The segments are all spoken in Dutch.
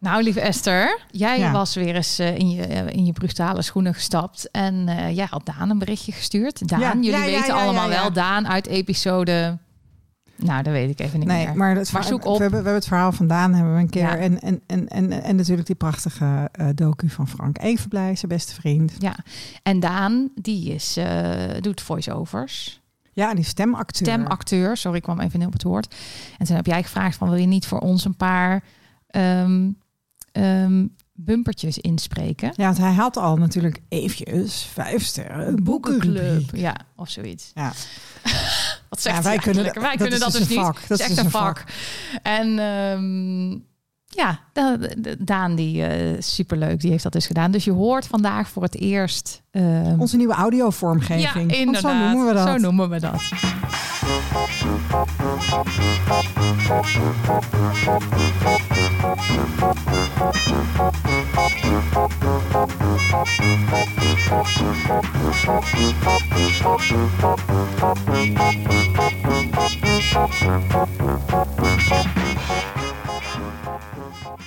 Nou, lieve Esther, jij Ja. was weer eens eh, in, je, eh, in je brutale schoenen gestapt. En eh, jij had Daan een berichtje gestuurd. Daan, Ja, jullie ja, weten allemaal wel. Daan uit episode... Nou, dat weet ik even niet Nee, meer. maar, Maar zoek op. We hebben, we hebben het verhaal vandaan hebben we een keer. En, en, en, en, en natuurlijk die prachtige docu van Frank Evenblij, zijn beste vriend. Ja, en Daan, die is, doet voice-overs. Ja, die stemacteur. Stemacteur, sorry, ik kwam even niet op het woord. En toen heb jij gevraagd van, wil je niet voor ons een paar ehm, ehm, bumpertjes inspreken? Ja, want hij had al natuurlijk eventjes vijf sterren. Boekenclub. Ja, of zoiets. Ja. Wat zegt Ja, hij wij kunnen? Wij dat kunnen dat dus dus niet. vak. Dat is echt dus een een vak. En ehm, ja, Da- Da- Daan, die eh superleuk, die heeft dat dus gedaan. Dus je hoort vandaag voor het eerst... ehm, Onze nieuwe ja, audiovormgeving. Want inderdaad. zo noemen we dat. Zo noemen we dat.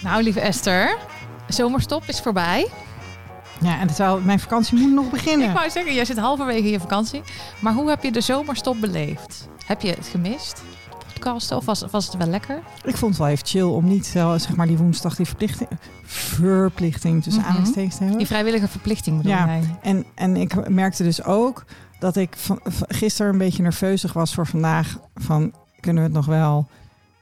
Nou, lieve Esther, zomerstop is voorbij. Ja, en terwijl mijn vakantie moet nog beginnen. Ik wou zeggen, jij zit halverwege je vakantie. Maar hoe heb je de zomerstop beleefd? Heb je het gemist? Podcasten? Of was, was het wel lekker? Ik vond het wel even chill om niet eh, zeg maar die woensdag die verplichting, verplichting tussen aanhalingstekens te hebben. Die vrijwillige verplichting bedoel Ja. jij? En, en ik merkte dus ook dat ik van, gisteren een beetje nerveusig was voor vandaag. Van, kunnen we het nog wel?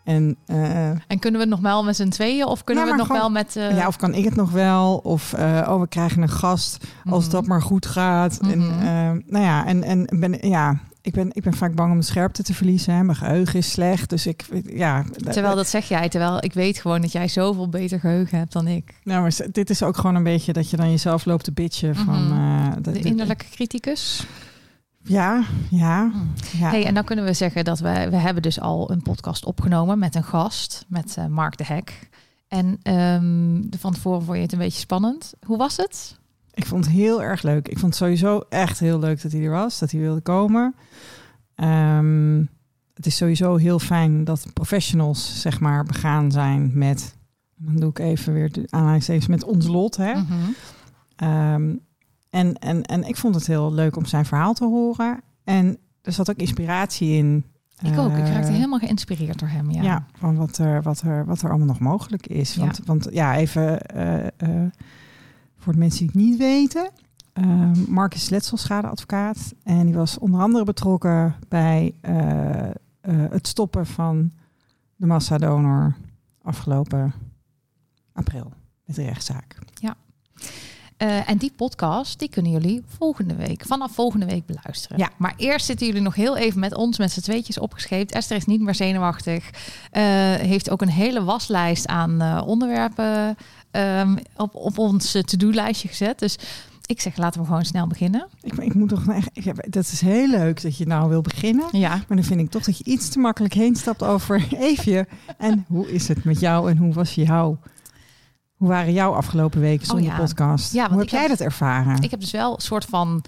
En eh, En kunnen we het nog wel met z'n tweeën? Of kunnen Ja, we het nog wel met... eh, ja, of kan ik het nog wel? Of eh, oh, we krijgen een gast als mhm. dat maar goed gaat. En Mhm. nou ja, en, en ben, ja, ik ben, ik ben vaak bang om de scherpte te verliezen. Hè. Mijn geheugen is slecht. Dus ik, ja. Terwijl dat zeg jij, terwijl ik weet gewoon dat jij zoveel beter geheugen hebt dan ik. Nou, maar dit is ook gewoon een beetje dat je dan jezelf loopt te bitchen van. Mhm. dat- De innerlijke criticus. Ja, ja. ja. Hey, en dan kunnen we zeggen dat we, we hebben dus al een podcast opgenomen met een gast, met eh, Mark de Hek. En de van tevoren vond je het een beetje spannend. Hoe was het? Ik vond het heel erg leuk. Ik vond het sowieso echt heel leuk dat hij er was, dat hij wilde komen. Ehm, het is sowieso heel fijn dat professionals, zeg maar, begaan zijn met. Dan doe ik even weer de aanhalingstekens met ons lot. Hè? Mhm. Ehm, en, en, en ik vond het heel leuk om zijn verhaal te horen. En er zat ook inspiratie in. Ik ook. Ik Eh, raakte helemaal geïnspireerd door hem. Ja. Ja, van wat er, wat, er, wat er allemaal nog mogelijk is. Ja. Want, want ja, even eh, eh, voor de mensen die het niet weten. eh, Mark is letselschadeadvocaat. En die was onder andere betrokken bij eh, eh, het stoppen van de massadonor afgelopen april met de rechtszaak. Eh, en die podcast, die kunnen jullie volgende week, vanaf volgende week beluisteren. Ja. Maar eerst zitten jullie nog heel even met ons, met z'n tweetjes opgescheept. Esther is niet meer zenuwachtig. Eh, heeft ook een hele waslijst aan eh, onderwerpen ehm, op, op ons to-do-lijstje gezet. Dus ik zeg, laten we gewoon snel beginnen. Ik, ik moet toch echt. Ik heb, dat is heel leuk dat je nou wil beginnen. Ja. Maar dan vind ik toch dat je iets te makkelijk heen stapt over even. En hoe is het met jou en hoe was jouw... Hoe waren jouw afgelopen weken zonder Oh ja. podcast? Ja, hoe heb- jij dat ervaren? Ik heb dus wel een soort van,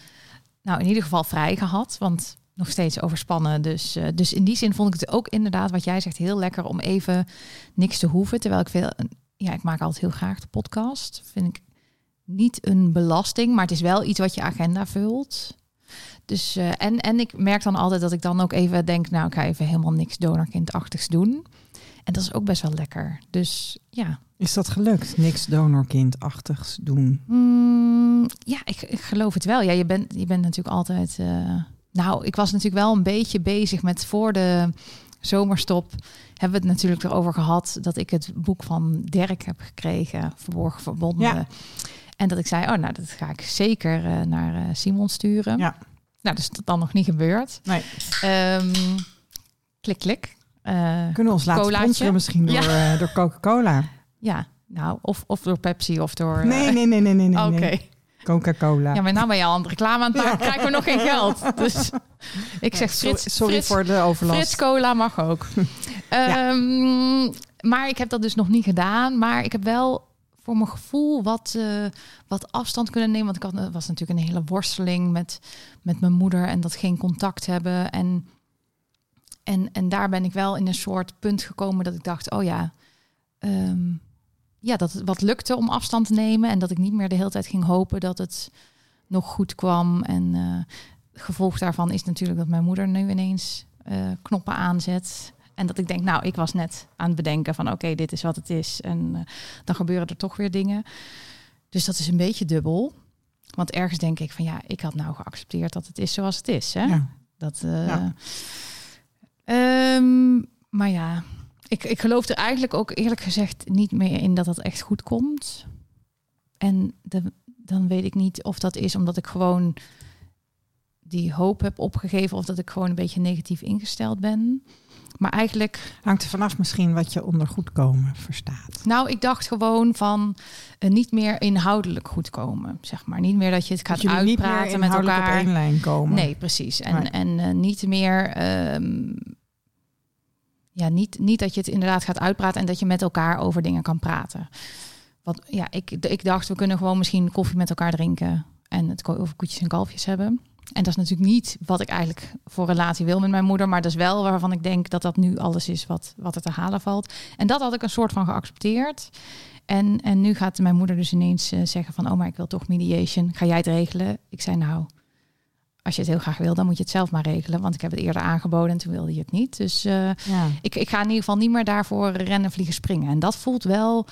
nou in ieder geval vrij gehad. Want nog steeds overspannen. Dus, eh, dus in die zin vond ik het ook inderdaad, wat jij zegt, heel lekker om even niks te hoeven. Terwijl ik veel, ja, ik maak altijd heel graag de podcast. Vind ik niet een belasting, maar het is wel iets wat je agenda vult. Dus, eh, en, en ik merk dan altijd dat ik dan ook even denk, nou, ik ga even helemaal niks donorkindachtigs doen. En dat is ook best wel lekker. Dus ja, Is dat gelukt? Niks donorkindachtigs doen. Mm, ja, ik, ik geloof het wel. Ja, je bent, je bent natuurlijk altijd. eh, nou, ik was natuurlijk wel een beetje bezig met voor de zomerstop. Hebben we het natuurlijk erover gehad dat ik het boek van Dirk heb gekregen, Verborgen Verbonden. Ja. En dat ik zei, oh, nou, dat ga ik zeker eh, naar eh, Simon sturen. Ja. Nou, dat is dan nog niet gebeurd. Nee. Ehm, klik, klik. Eh, Kunnen we ons laten sponsoren misschien door, eh, door Coca-Cola? ja, nou, of, of door Pepsi of door... eh, Nee, nee, nee, nee, nee. nee, Oké. Coca-Cola. Ja, maar nou ben je al aan het reclame aan het maken, Ja. krijgen we nog geen geld. Dus ik zeg sorry, Frits, sorry Frits, voor de overlast. Frits Cola mag ook. Ehm, maar ik heb dat dus nog niet gedaan. Maar ik heb wel voor mijn gevoel wat, eh, wat afstand kunnen nemen. Want ik had, was natuurlijk een hele worsteling met, met mijn moeder en dat geen contact hebben. En, en, en daar ben ik wel in een soort punt gekomen dat ik dacht, oh ja, ehm, ja, dat het wat lukte om afstand te nemen. En dat ik niet meer de hele tijd ging hopen dat het nog goed kwam. En uh, gevolg daarvan is natuurlijk dat mijn moeder nu ineens uh, knoppen aanzet. En dat ik denk, nou, ik was net aan het bedenken van oké, dit is wat het is. En uh, dan gebeuren er toch weer dingen. Dus dat is een beetje dubbel. Want ergens denk ik van ja, ik had nou geaccepteerd dat het is zoals het is. Hè? Ja. Dat, uh, ja. Um, maar ja, ik, ik geloof er eigenlijk ook eerlijk gezegd niet meer in dat dat echt goed komt. En dan weet ik niet of dat is omdat ik gewoon die hoop heb opgegeven of dat ik gewoon een beetje negatief ingesteld ben. Maar eigenlijk hangt er vanaf misschien wat je onder goedkomen verstaat. Nou, ik dacht gewoon van uh, niet meer inhoudelijk goedkomen, zeg maar. Niet meer dat je het gaat dat uitpraten met elkaar. op één lijn komen. Nee, precies. En, en uh, niet meer. Um, ja, niet, niet dat je het inderdaad gaat uitpraten en dat je met elkaar over dingen kan praten. Want ja, ik, ik dacht, we kunnen gewoon misschien koffie met elkaar drinken en het over koetjes en kalfjes hebben. En dat is natuurlijk niet wat ik eigenlijk voor relatie wil met mijn moeder, maar dat is wel waarvan ik denk dat dat nu alles is wat, wat er te halen valt. En dat had ik een soort van geaccepteerd. En, en nu gaat mijn moeder dus ineens uh, zeggen van, oh maar ik wil toch mediation, ga jij het regelen? Ik zei nou, als je het heel graag wil, dan moet je het zelf maar regelen. Want ik heb het eerder aangeboden en toen wilde je het niet. Dus uh, ja. ik, ik ga in ieder geval niet meer daarvoor rennen, vliegen, springen. En dat voelt wel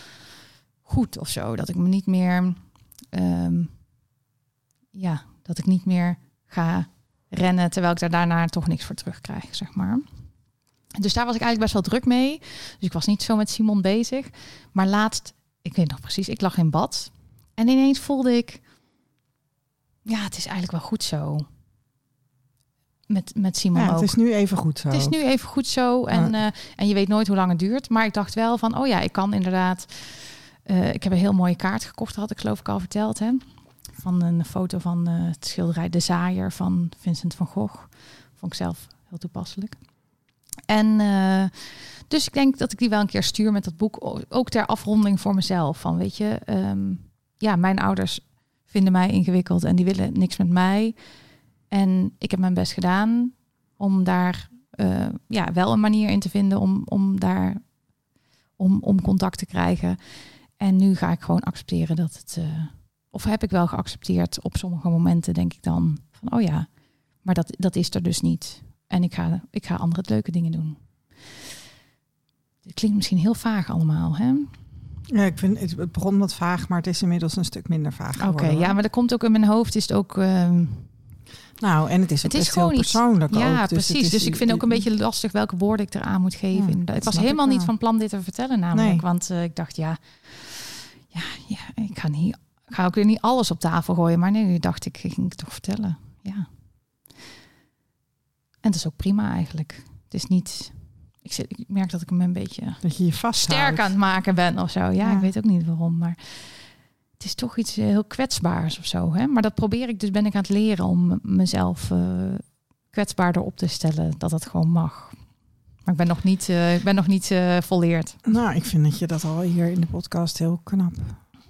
goed of zo. Dat ik me niet meer, um, ja, dat ik niet meer ga rennen terwijl ik daar daarna toch niks voor terugkrijg, zeg maar. Dus daar was ik eigenlijk best wel druk mee. Dus ik was niet zo met Simon bezig. Maar laatst, ik weet nog precies, ik lag in bad. En ineens voelde ik, ja, het is eigenlijk wel goed zo. Met, met Simon ja, ook. Het is nu even goed zo. Het is nu even goed zo. En, ja. uh, en je weet nooit hoe lang het duurt. Maar ik dacht wel van, oh ja, ik kan inderdaad... Uh, ik heb een heel mooie kaart gekocht, had ik geloof ik al verteld. Hè? Van een foto van uh, het schilderij De Zaaier van Vincent van Gogh. Vond ik zelf heel toepasselijk. En uh, dus ik denk dat ik die wel een keer stuur met dat boek. Ook ter afronding voor mezelf. Van weet je, um, ja, mijn ouders vinden mij ingewikkeld en die willen niks met mij. En ik heb mijn best gedaan om daar uh, ja, wel een manier in te vinden om, om daar om, om contact te krijgen. En nu ga ik gewoon accepteren dat het. Of heb ik wel geaccepteerd op sommige momenten, denk ik dan van oh ja, maar dat, dat is er dus niet. En ik ga, ik ga andere leuke dingen doen. Het klinkt misschien heel vaag allemaal, hè? Ja, ik vind het, begon wat vaag, maar het is inmiddels een stuk minder vaag. Oké, okay, ja, maar dat komt ook in mijn hoofd. Is het ook. Uh, nou, en het is, het is gewoon heel persoonlijk. Iets, ja, dus precies. Is, dus ik vind ook een beetje lastig welke woorden ik eraan moet geven. Ja, ik was helemaal ik niet van plan dit te vertellen, namelijk. Nee. Want uh, ik dacht, ja, ja, ja, ik ga niet. Ik ga ook weer niet alles op tafel gooien. Maar nee, nu dacht ik, ik ging het toch vertellen. Ja. En dat is ook prima eigenlijk. Het is niet. Ik, zit, ik merk dat ik hem een beetje dat je je vast sterk aan het maken ben of zo. Ja, ja, ik weet ook niet waarom, maar het is toch iets heel kwetsbaars of zo. Hè? Maar dat probeer ik dus, ben ik aan het leren om mezelf uh, kwetsbaarder op te stellen, dat dat gewoon mag. Maar ik ben nog niet, uh, ik ben nog niet uh, volleerd. Nou, ik vind dat je dat al hier in de podcast heel knap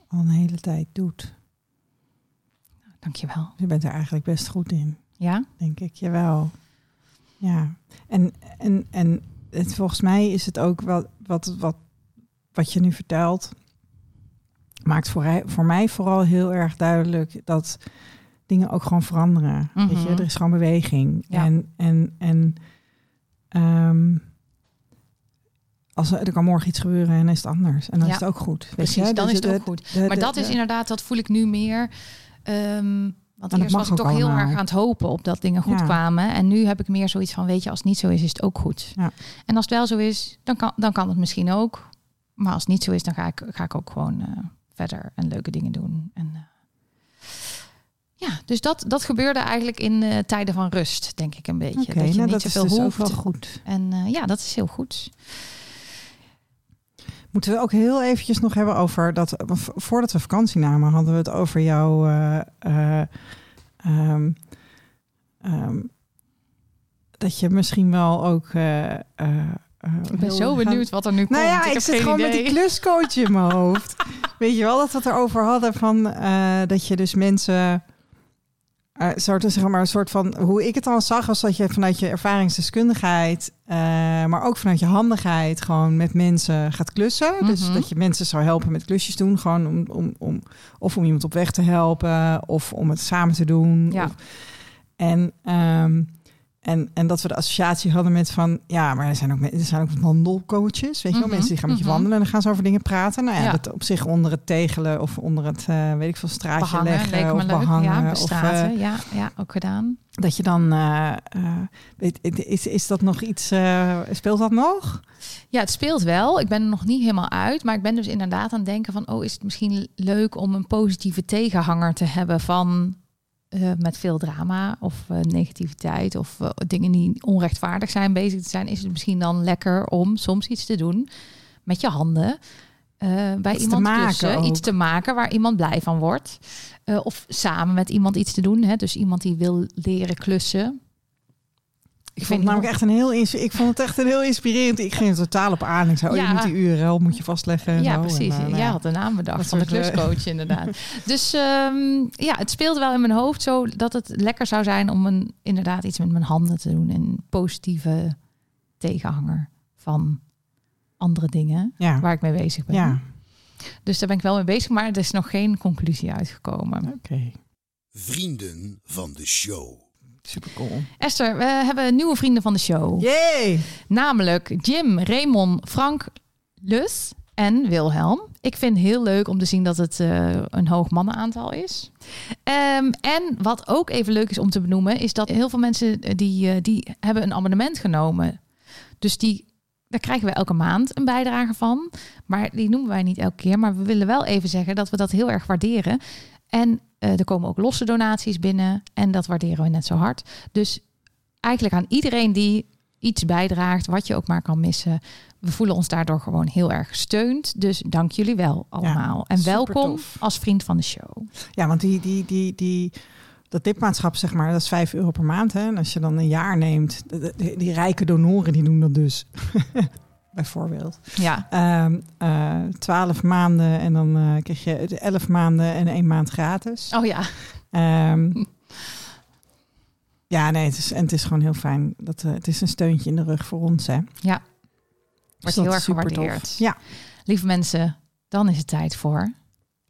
al een hele tijd doet. Dankjewel. Je bent er eigenlijk best goed in. Ja? Denk ik, jawel. Ja, en, en, en het, volgens mij is het ook wat, wat, wat, wat je nu vertelt, maakt voor, voor mij vooral heel erg duidelijk dat dingen ook gewoon veranderen. Mm -hmm. Weet je, er is gewoon beweging. Ja. En, en, en um, als er, kan morgen iets gebeuren en is het anders. En dan ja. is het ook goed. Weet Precies, je? dan dus is het ook goed. De, de, maar dat is inderdaad, dat voel ik nu meer. Um, want eerst was ik toch heel erg aan het hopen op dat dingen goed ja. kwamen. En nu heb ik meer zoiets van, weet je, als het niet zo is, is het ook goed. Ja. En als het wel zo is, dan kan, dan kan het misschien ook. Maar als het niet zo is, dan ga ik, ga ik ook gewoon uh, verder en leuke dingen doen. En, uh, ja, dus dat, dat gebeurde eigenlijk in uh, tijden van rust, denk ik een beetje. Okay, dat je nou, niet dat zoveel is dus hoeft. goed. En ja, dat is heel goed. Moeten we ook heel eventjes nog hebben over dat. Voordat we vakantie namen, hadden we het over jouw. Uh, uh, um, um, dat je misschien wel ook. Uh, ik ben zo benieuwd wat er nu nou komt. Ja, ik, ik zit gewoon idee. met die kluscoach in mijn hoofd. Weet je wel dat we het erover hadden van dat je dus mensen Uh, soort, zeg maar, een soort van hoe ik het dan zag, was dat je vanuit je ervaringsdeskundigheid, uh, maar ook vanuit je handigheid, gewoon met mensen gaat klussen. Dus Mhm. dat je mensen zou helpen met klusjes doen, gewoon om, om, om of om iemand op weg te helpen, of om het samen te doen. Ja. Of- en, ehm, en, en dat we de associatie hadden met van, ja, maar er zijn ook, er zijn ook wandelcoaches, weet je wel, Mhm, mensen die gaan met je mhm. wandelen en dan gaan ze over dingen praten. Nou ja, Ja. dat op zich onder het tegelen of onder het, eh, weet ik veel, straatje Behangen, leggen of behangen. ja, of, bestraten. ja, ja, ook gedaan. dat je dan, weet, is, is dat nog iets, speelt dat nog? Ja, het speelt wel. Ik ben er nog niet helemaal uit. Maar ik ben dus inderdaad aan het denken van... oh, is het misschien leuk om een positieve tegenhanger te hebben van... eh, met veel drama of eh, negativiteit of eh, dingen die onrechtvaardig zijn bezig te zijn, is het misschien dan lekker om soms iets te doen met je handen. bij te iemand klussen, iets te maken waar iemand blij van wordt. Of samen met iemand iets te doen. Hè? Dus iemand die wil leren klussen. Ik vond het namelijk echt een heel, ik vond het echt een heel inspirerend. Ik ging er totaal op aan. Ik zei, oh, je moet die URL moet je vastleggen. en Ja, zo. precies. En, eh, nou Jij ja. had de naam bedacht van de eh, kluscoach, inderdaad. Dus ehm, ja, het speelt wel in mijn hoofd zo dat het lekker zou zijn om een, inderdaad iets met mijn handen te doen. En positieve tegenhanger van andere dingen Ja, waar ik mee bezig ben. ja. Dus daar ben ik wel mee bezig, maar er is nog geen conclusie uitgekomen. oké. Vrienden van de show. Super cool. Esther, we hebben nieuwe vrienden van de show. Yay! Namelijk Jim, Raymond, Frank, Lus en Wilhelm. Ik vind het heel leuk om te zien dat het eh, een hoog mannenaantal is. Ehm, en wat ook even leuk is om te benoemen, is dat heel veel mensen eh, die, eh, die hebben een abonnement genomen. Dus die, daar krijgen we elke maand een bijdrage van. Maar die noemen wij niet elke keer. Maar we willen wel even zeggen dat we dat heel erg waarderen. En er komen ook losse donaties binnen. En dat waarderen we net zo hard. Dus eigenlijk aan iedereen die iets bijdraagt, wat je ook maar kan missen. We voelen ons daardoor gewoon heel erg gesteund. Dus dank jullie wel allemaal. en welkom tof. als vriend van de show. Ja, want die, die, die, die, dat lidmaatschap, zeg maar, dat is 5 euro per maand. Hè? En als je dan een jaar neemt, de- die, rijke donoren, die doen dat dus. Bijvoorbeeld. Ja, Ehm eh 12 maanden en dan eh krijg je 11 maanden en één maand gratis. oh ja. Ehm, ja, nee, het is, en het is gewoon heel fijn. Dat, eh, het is een steuntje in de rug voor ons, hè. Ja. Dus Wordt heel erg gewaardeerd. Ja, Lieve mensen, dan is het tijd voor...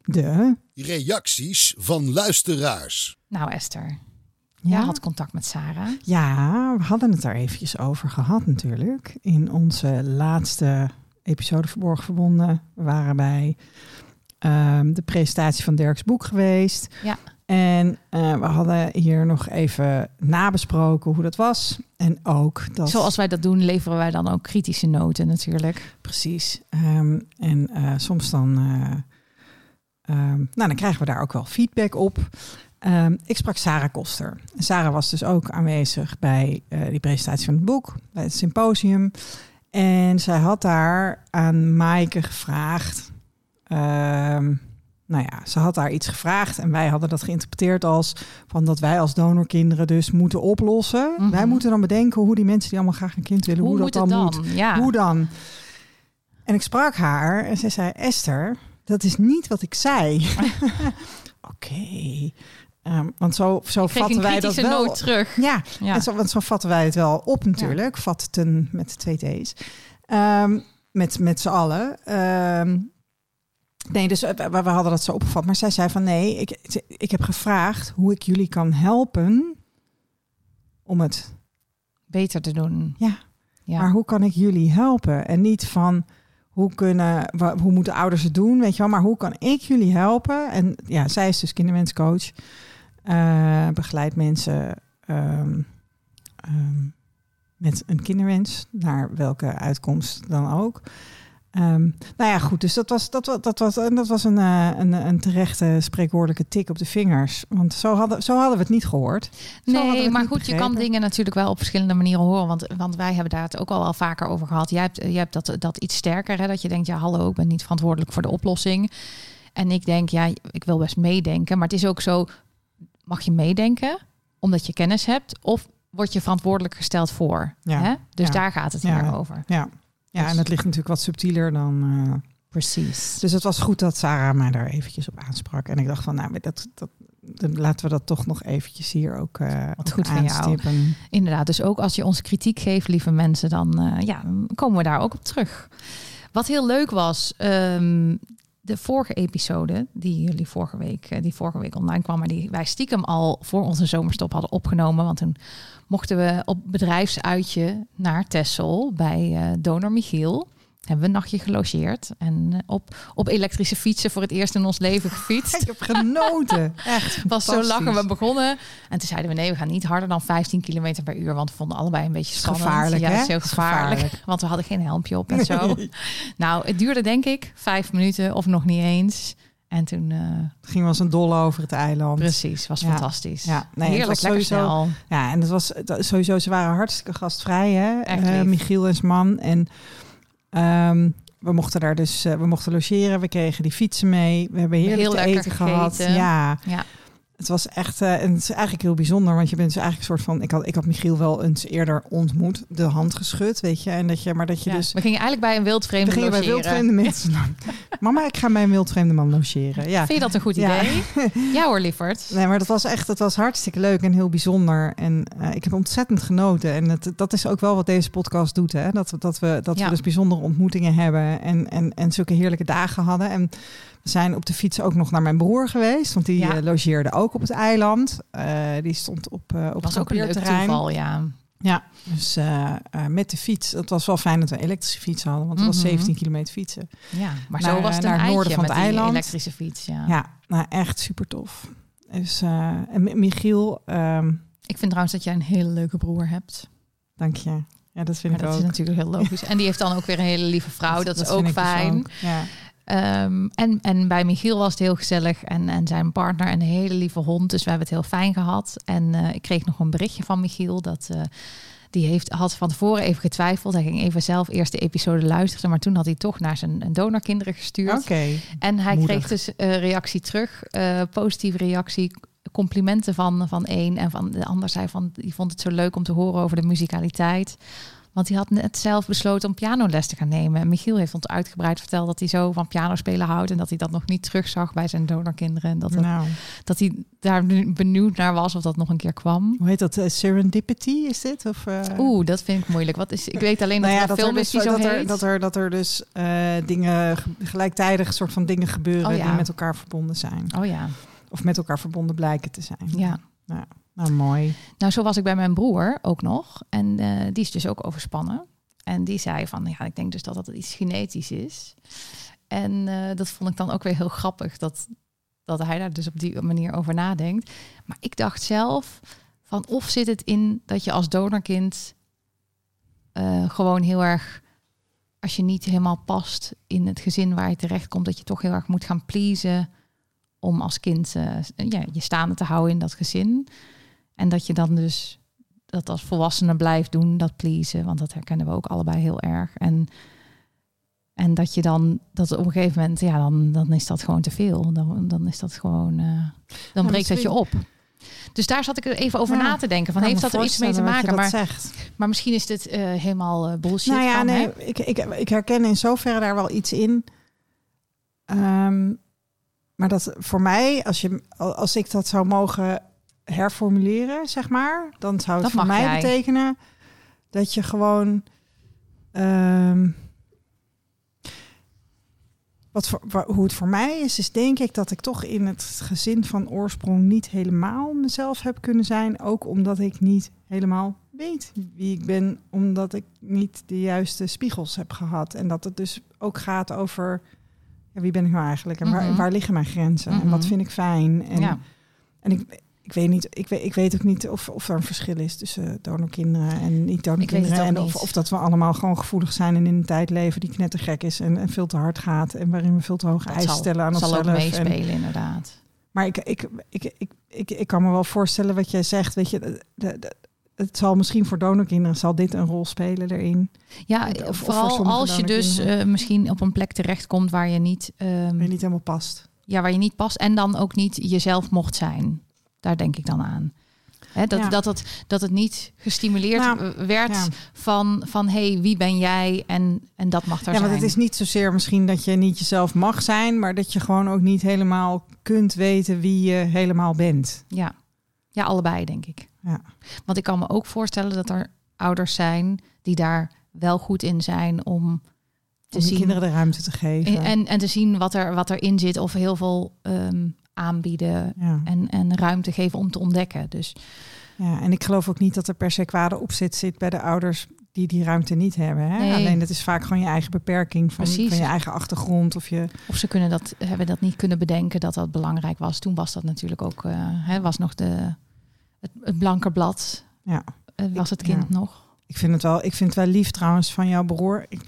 de... Reacties van luisteraars. Nou Esther, Ja, jij had contact met Sarah. ja, we hadden het daar eventjes over gehad natuurlijk. In onze laatste episode Verborgen Verbonden. We waren bij ehm, de presentatie van Dirks boek geweest. Ja. En eh, we hadden hier nog even nabesproken hoe dat was. En ook dat... Zoals wij dat doen, leveren wij dan ook kritische noten natuurlijk. Precies. Ehm, en eh, soms dan, eh, ehm, nou, dan krijgen we daar ook wel feedback op. Ehm, ik sprak Sarah Koster. En Sarah was dus ook aanwezig bij eh, die presentatie van het boek, bij het symposium. En zij had daar aan Maaike gevraagd. ehm, nou ja, ze had daar iets gevraagd en wij hadden dat geïnterpreteerd als van dat wij als donorkinderen dus moeten oplossen. Mhm. Wij moeten dan bedenken hoe die mensen die allemaal graag een kind willen, hoe, Hoe, dat dan dan? moet. Ja. Hoe dan? En ik sprak haar en zij zei: Esther, dat is niet wat ik zei. Oké. Ehm, want zo, zo vatten wij dat wel. noot terug. Ja, Ja. En zo, want zo vatten wij het wel op natuurlijk. Vatten met twee T's. Ehm, met, met z'n allen. Ehm, nee, dus we, we hadden dat zo opgevat. Maar zij zei van nee, ik, ik heb gevraagd hoe ik jullie kan helpen om het Beter te doen. Ja. Ja. Maar hoe kan ik jullie helpen? En niet van hoe kunnen, hoe moeten ouders het doen, weet je wel? Maar hoe kan ik jullie helpen? En ja, zij is dus kinderwenscoach, eh begeleidt mensen ehm, ehm, met een kinderwens, naar welke uitkomst dan ook. Ehm, nou ja, goed. Dus dat was, dat, dat was, dat was een, eh, een, een terechte spreekwoordelijke tik op de vingers. Want zo hadden, zo hadden we het niet gehoord. Zo Nee, maar goed, je kan dingen natuurlijk wel op verschillende manieren horen. Want, want wij hebben daar het ook al wel vaker over gehad. Jij hebt, jij hebt dat, dat iets sterker, hè, dat je denkt, ja hallo, ik ben niet verantwoordelijk voor de oplossing. En ik denk, ja, ik wil best meedenken. Maar het is ook zo, mag je meedenken omdat je kennis hebt? Of word je verantwoordelijk gesteld voor? Ja, Hè? Dus ja. daar gaat het Ja. hier over. Ja, ja Dus- en dat ligt natuurlijk wat subtieler dan. eh, Precies. dus het was goed dat Sarah mij daar eventjes op aansprak. En ik dacht van, nou, dat, dat dan laten we dat toch nog eventjes hier ook, uh, Wat goed van jou. Inderdaad, dus ook als je ons kritiek geeft, lieve mensen, dan, eh, ja, komen we daar ook op terug. Wat heel leuk was, ehm, de vorige episode, die jullie vorige week, eh, die vorige week online kwam, maar die wij stiekem al voor onze zomerstop hadden opgenomen. Want toen mochten we op bedrijfsuitje naar Tessel bij eh, donor Michiel. Hebben we een nachtje gelogeerd en eh, op, op elektrische fietsen voor het eerst in ons leven gefietst. Ik heb genoten. Echt. Was zo lachen we begonnen. En toen zeiden we nee, we gaan niet harder dan 15 kilometer per uur. Want we vonden allebei een beetje spannend. Gevaarlijk, ja, hè? het is heel Het is gevaarlijk. gevaarlijk. Want we hadden geen helmpje op en zo. Nou, het duurde denk ik vijf minuten of nog niet eens. En toen, eh, Gingen we als een dolle over het eiland. precies, was Ja. fantastisch. Ja, nee, Heerlijk, was lekker sowieso- snel. Ja, en het was het- sowieso, ze waren hartstikke gastvrij, hè? Eh. Michiel en zijn man. En ehm, we mochten daar dus, eh, we mochten logeren. We kregen die fietsen mee. We hebben heerlijk Heel te eten gehad. gegeten. Ja, Ja. Het was echt, eh, en het is eigenlijk heel bijzonder, want je bent dus eigenlijk een soort van, ik had, ik had Michiel wel eens eerder ontmoet, de hand geschud, weet je, en dat je, maar dat je Ja, dus we gingen eigenlijk bij een wildvreemde we gingen bij logeren. wildvreemde mensen. Mama, ik ga bij een wildvreemde man logeren. Ja. Vind je dat een goed idee? Ja, hoor, lieverd. Nee, maar dat was echt, het was hartstikke leuk en heel bijzonder. En eh, ik heb ontzettend genoten. En het, dat is ook wel wat deze podcast doet. Hè? Dat, we- dat, we, dat Ja. we dus bijzondere ontmoetingen hebben en, en, en zulke heerlijke dagen hadden. En we zijn op de fiets ook nog naar mijn broer geweest. Want die Ja. eh, logeerde ook op het eiland. Eh, die stond op, eh op Dat het was ook een leuk toeval, ja. Ja, dus met de fiets. Het was wel fijn dat we elektrische fiets hadden. Want het was Mhm. 17 kilometer fietsen. Ja, maar Naar, zo was het naar het noorden van het eiland. elektrische fiets. Ja. Ja, nou echt super tof. Dus, en Mi- Michiel, ehm, Ik vind trouwens dat jij een hele leuke broer hebt. dank je. Ja, dat vind Maar ik dat ook. is natuurlijk heel logisch. En die heeft dan ook weer een hele lieve vrouw. Dat, is ook dus fijn. ook. Ja. Ehm, en, en bij Michiel was het heel gezellig. En, en zijn partner en een hele lieve hond. Dus we hebben het heel fijn gehad. En eh, ik kreeg nog een berichtje van Michiel. Dat eh, die heeft, had van tevoren even getwijfeld. Hij ging even zelf eerst de episode luisteren. Maar toen had hij toch naar zijn donorkinderen gestuurd. Oké. En hij Moedig. kreeg dus eh, reactie terug. positieve reactie. Complimenten van, van één. En van de ander zei van die vond het zo leuk om te horen over de muzikaliteit. Want hij had net zelf besloten om pianoles te gaan nemen. En Michiel heeft ons uitgebreid verteld dat hij zo van pianospelen houdt. En dat hij dat nog niet terugzag bij zijn donorkinderen. En dat, dat, Nou, dat hij daar nu benieuwd naar was of dat nog een keer kwam. hoe heet dat? Eh, serendipity is dit? Of, eh, Oeh, dat vind ik moeilijk. Wat is, ik weet alleen dat nou ja, er een dat er, film dus, is die zo dat, er, heet. dat, er, dat er dus eh, dingen ge- gelijktijdig soort van dingen gebeuren Oh ja. die met elkaar verbonden zijn. Oh ja, Of met elkaar verbonden blijken te zijn. ja. Nou, mooi. Nou, zo was ik bij mijn broer ook nog. En eh, die is dus ook overspannen. En die zei van, ja, ik denk dus dat dat iets genetisch is. En eh, dat vond ik dan ook weer heel grappig, dat, dat hij daar dus op die manier over nadenkt. Maar ik dacht zelf van, of zit het in dat je als donorkind eh, gewoon heel erg, als je niet helemaal past in het gezin waar je terechtkomt, dat je toch heel erg moet gaan pleasen om als kind ja, je staande te houden in dat gezin. En dat je dan dus dat als volwassene blijft doen, dat pleasen. Want dat herkennen we ook allebei heel erg. En, en dat je dan, dat op een gegeven moment, ja, dan, dan is dat gewoon te veel. Dan, dan is dat gewoon, eh, dan breekt dat je op. Dus daar zat ik er even over Ja, na te denken. Van, heeft dat er iets mee te maken? Maar, zegt. maar misschien is dit eh, helemaal eh, bullshit. Nou ja, van, nee, ik, ik, ik herken in zoverre daar wel iets in. Ehm, maar dat voor mij, als, je, als ik dat zou mogen herformuleren, zeg maar, dan zou het Dat voor mij jij. betekenen dat je gewoon. ehm, wat voor, wa- hoe het voor mij is, is denk ik dat ik toch in het gezin van oorsprong niet helemaal mezelf heb kunnen zijn. Ook omdat ik niet helemaal weet wie ik ben, omdat ik niet de juiste spiegels heb gehad. En dat het dus ook gaat over ja, wie ben ik nou eigenlijk en waar, Mhm. waar liggen mijn grenzen en Mhm. wat vind ik fijn. En, ja. en ik, ik weet niet, ik weet, ik weet ook niet of, of er een verschil is tussen donorkinderen en niet donorkinderen. ook En of, of dat we allemaal gewoon gevoelig zijn en in een tijd leven die knettergek is en, en veel te hard gaat. En waarin we veel te hoge Dat eisen zal, stellen aan zal onszelf. ook En- meespelen, inderdaad. maar ik, ik, ik, ik, ik, ik kan me wel voorstellen wat jij zegt. Weet je, de, de, de- het zal misschien voor donorkinderen zal dit een rol spelen erin. Ja, Of- of voor vooral als je dus eh, misschien op een plek terechtkomt waar je niet, ehm, Waar je niet helemaal past. ja, waar je niet past en dan ook niet jezelf mocht zijn. Daar denk ik dan aan. Dat, Ja. dat, het, dat het niet gestimuleerd Nou, werd ja. van, van hey, wie ben jij? En, en dat mag er Ja, zijn. want het is niet zozeer misschien dat je niet jezelf mag zijn, maar dat je gewoon ook niet helemaal kunt weten wie je helemaal bent. Ja. ja, allebei denk ik. Ja. Want ik kan me ook voorstellen dat er ouders zijn die daar wel goed in zijn om te Om zien kinderen de ruimte te geven. en, en te zien wat er wat erin zit of heel veel ehm, aanbieden ja. en, en ruimte geven om te ontdekken. Dus ja, en ik geloof ook niet dat er per se kwade opzet zit bij de ouders die die ruimte niet hebben. Hè? Nee. Alleen het is vaak gewoon je eigen beperking van, van je eigen achtergrond. Of je, of ze kunnen dat hebben dat niet kunnen bedenken dat dat belangrijk was. Toen was dat natuurlijk ook eh, hè, was nog de het, het blanke blad. ja. eh, was het kind ja. nog? Ik vind het wel, ik vind het wel lief trouwens van jouw broer. Ik,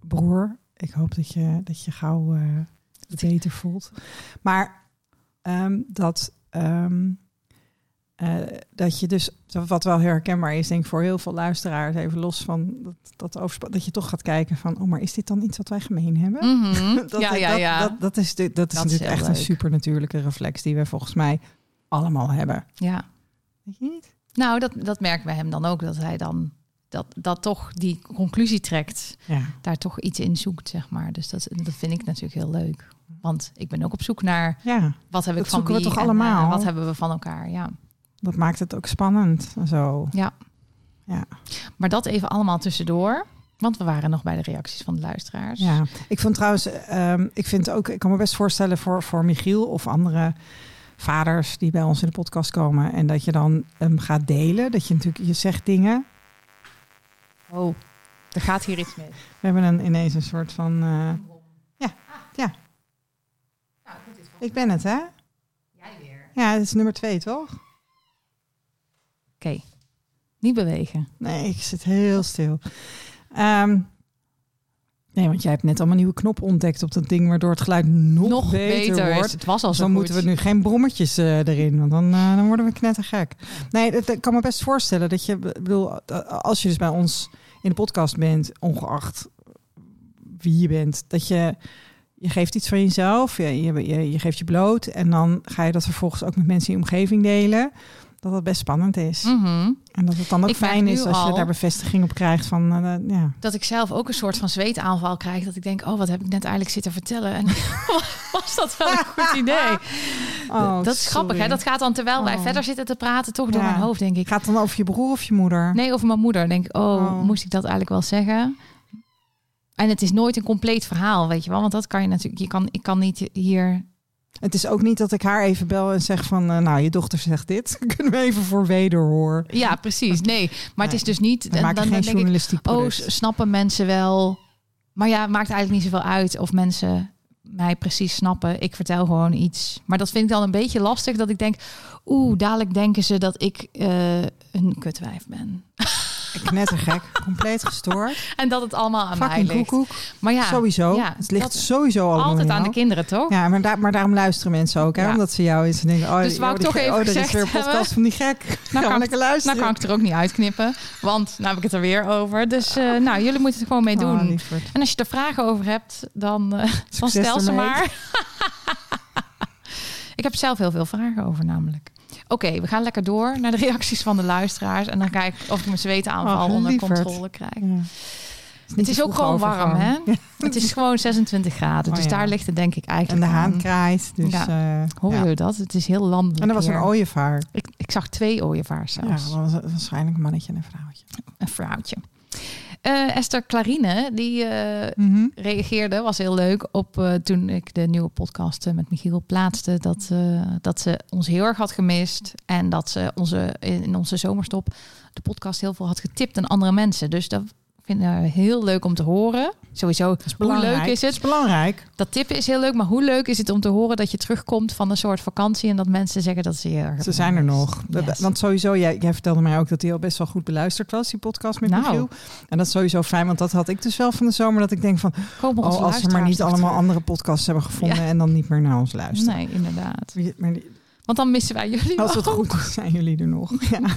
broer, ik hoop dat je, dat je gauw eh, het beter voelt. Maar ehm, dat, ehm, eh, dat je dus, wat wel herkenbaar is, denk ik voor heel veel luisteraars, even los van dat, dat overspa- dat je toch gaat kijken van, oh, maar is dit dan iets wat wij gemeen hebben? Mhm. Dat, ja, dat, ja, ja. Dat, dat is, dat is Dat is natuurlijk echt een supernatuurlijke reflex die we volgens mij allemaal hebben. ja. Weet je niet? Nou, dat, dat merken bij hem dan ook, dat hij dan dat, dat toch die conclusie trekt, Ja. daar toch iets in zoekt, zeg maar. Dus dat, dat vind ik natuurlijk heel leuk. Want ik ben ook op zoek naar ja, wat heb ik Dat van zoeken we toch en, allemaal? eh, wat hebben we van elkaar, ja. dat maakt het ook spannend. Zo. Ja. Ja. Maar dat even allemaal tussendoor. Want we waren nog bij de reacties van de luisteraars. Ja, ik vond trouwens, ehm, ik vind ook, ik kan me best voorstellen voor, voor Michiel of andere vaders die bij ons in de podcast komen en dat je dan hem gaat delen. Dat je natuurlijk, je zegt dingen. Oh, er gaat hier iets mis. We hebben een, ineens een soort van, eh, ja. Ik ben het, hè? Jij weer. Ja, het is nummer twee, toch? Oké, niet bewegen. Nee, ik zit heel stil. Ehm, nee, want jij hebt net allemaal nieuwe knoppen ontdekt op dat ding, waardoor het geluid nog, beter, is. wordt. Het was al Dus zo dan goed. moeten we nu geen brommetjes eh, erin, want dan, eh, dan worden we knettergek. Nee, dat, ik kan me best voorstellen dat je, bedoel, als je dus bij ons in de podcast bent, ongeacht wie je bent, dat je, je geeft iets van jezelf, je, je, je, je geeft je bloot en dan ga je dat vervolgens ook met mensen in je omgeving delen. Dat dat best spannend is. Mhm. En dat het dan ook Ik fijn is als je daar bevestiging op krijgt van, eh, ja. Dat ik zelf ook een soort van zweetaanval krijg. Dat ik denk, oh, wat heb ik net eigenlijk zitten vertellen? En was dat wel een goed idee? Oh, dat is grappig, hè? Dat gaat dan terwijl wij Oh. verder zitten te praten, toch door Ja. mijn hoofd, denk ik. Gaat dan over je broer of je moeder? Nee, over mijn moeder. Denk ik, oh, Oh. moest ik dat eigenlijk wel zeggen? En het is nooit een compleet verhaal, weet je wel? Want dat kan je natuurlijk, je kan, ik kan niet hier. Het is ook niet dat ik haar even bel en zeg van, eh, nou, je dochter zegt dit. Kunnen we even voor wederhoor? Ja, precies. Nee, maar het is dus niet. Dan, dan, geen denk ik, journalistiek oh, snappen mensen wel. Maar ja, het maakt eigenlijk niet zoveel uit of mensen mij precies snappen. Ik vertel gewoon iets. Maar dat vind ik dan een beetje lastig. Dat ik denk, oeh, dadelijk denken ze dat ik eh, een kutwijf ben. Knettergek, compleet gestoord. En dat het allemaal aan mij Fucking ligt. koekoek. Maar ja, sowieso. ja, het ligt dat- sowieso allemaal altijd aan de kinderen, toch? Ja, maar, daar, maar daarom luisteren mensen ook, hè? Ja. Omdat ze jou eens denken, oh, Dus wou ik oh, die toch even oh, er is weer een podcast van die gek. Nou kan, ik, luisteren. nou kan ik er ook niet uitknippen. Want nou heb ik het er weer over. Dus eh, nou, jullie moeten het gewoon mee doen. Oh, lieverd. en als je er vragen over hebt, dan, eh, dan stel ze maar. ik heb zelf heel veel vragen over namelijk. Oké, we gaan lekker door naar de reacties van de luisteraars. En dan kijk ik of ik mijn zweetaanval Ach, onder controle krijg. Ja. Het is ook gewoon warm, hè? Het is gewoon 26 graden. Oh, dus ja. daar ligt het denk ik En eigenlijk de haan aan. kraait. Dus, Ja. eh, Hoor ja. je dat? Het is heel landelijk En er was een ooievaar. Ik, ik zag twee ooievaars Ja, zelfs. dat was waarschijnlijk een mannetje en een vrouwtje. Een vrouwtje. Eh, Esther Clarine, die eh, Mhm. reageerde, was heel leuk, op eh, toen ik de nieuwe podcast met Michiel plaatste. Dat, dat ze ons heel erg had gemist. En dat ze onze, in onze zomerstop de podcast heel veel had getipt aan andere mensen. Dus dat vinden we heel leuk om te horen. Sowieso, hoe leuk is Het het? is belangrijk. Dat tippen is heel leuk, maar hoe leuk is het om te horen dat je terugkomt van een soort vakantie en dat mensen zeggen dat ze je erg Ze zijn er nog. Dat- Yes. Want sowieso, jij, jij vertelde mij ook dat hij al best wel goed beluisterd was, die podcast met Nou. Michiel. En dat is sowieso fijn, want dat had ik dus wel van de zomer. Dat ik denk van, oh, als we maar niet allemaal andere podcasts hebben gevonden Ja. en dan niet meer naar ons luisteren. Nee, inderdaad. Maar die- Want dan missen wij jullie als het ook. goed is, zijn jullie er nog. Ja.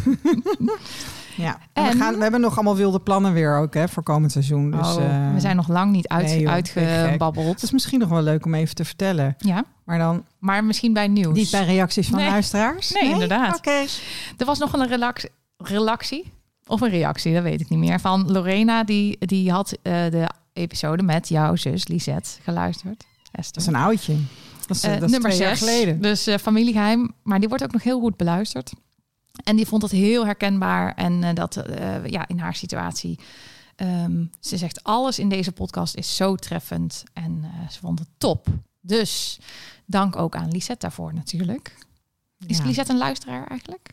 Ja. En, En- we, gaan, we hebben nog allemaal wilde plannen weer ook hè, voor komend seizoen. Dus, oh, eh, we zijn nog lang niet uit, nee, joh, uitgebabbeld. Het is misschien nog wel leuk om even te vertellen. Ja, Maar dan maar misschien bij nieuws. niet bij reacties van Nee. luisteraars? Nee, inderdaad. Oké. Er was nog een relax, relaxie, of een reactie, dat weet ik niet meer, van Lorena. Die, die had eh, de episode met jouw zus Lisette geluisterd. Esther. Dat is een oudje. Dat is, Eh, dat is nummer geleden. Dus eh, familiegeheim. Maar die wordt ook nog heel goed beluisterd. En die vond het heel herkenbaar. En eh, dat eh, ja, in haar situatie. ehm, ze zegt alles in deze podcast is zo treffend. En eh, ze vond het top. Dus dank ook aan Lisette daarvoor natuurlijk. Is Ja. Lisette een luisteraar eigenlijk?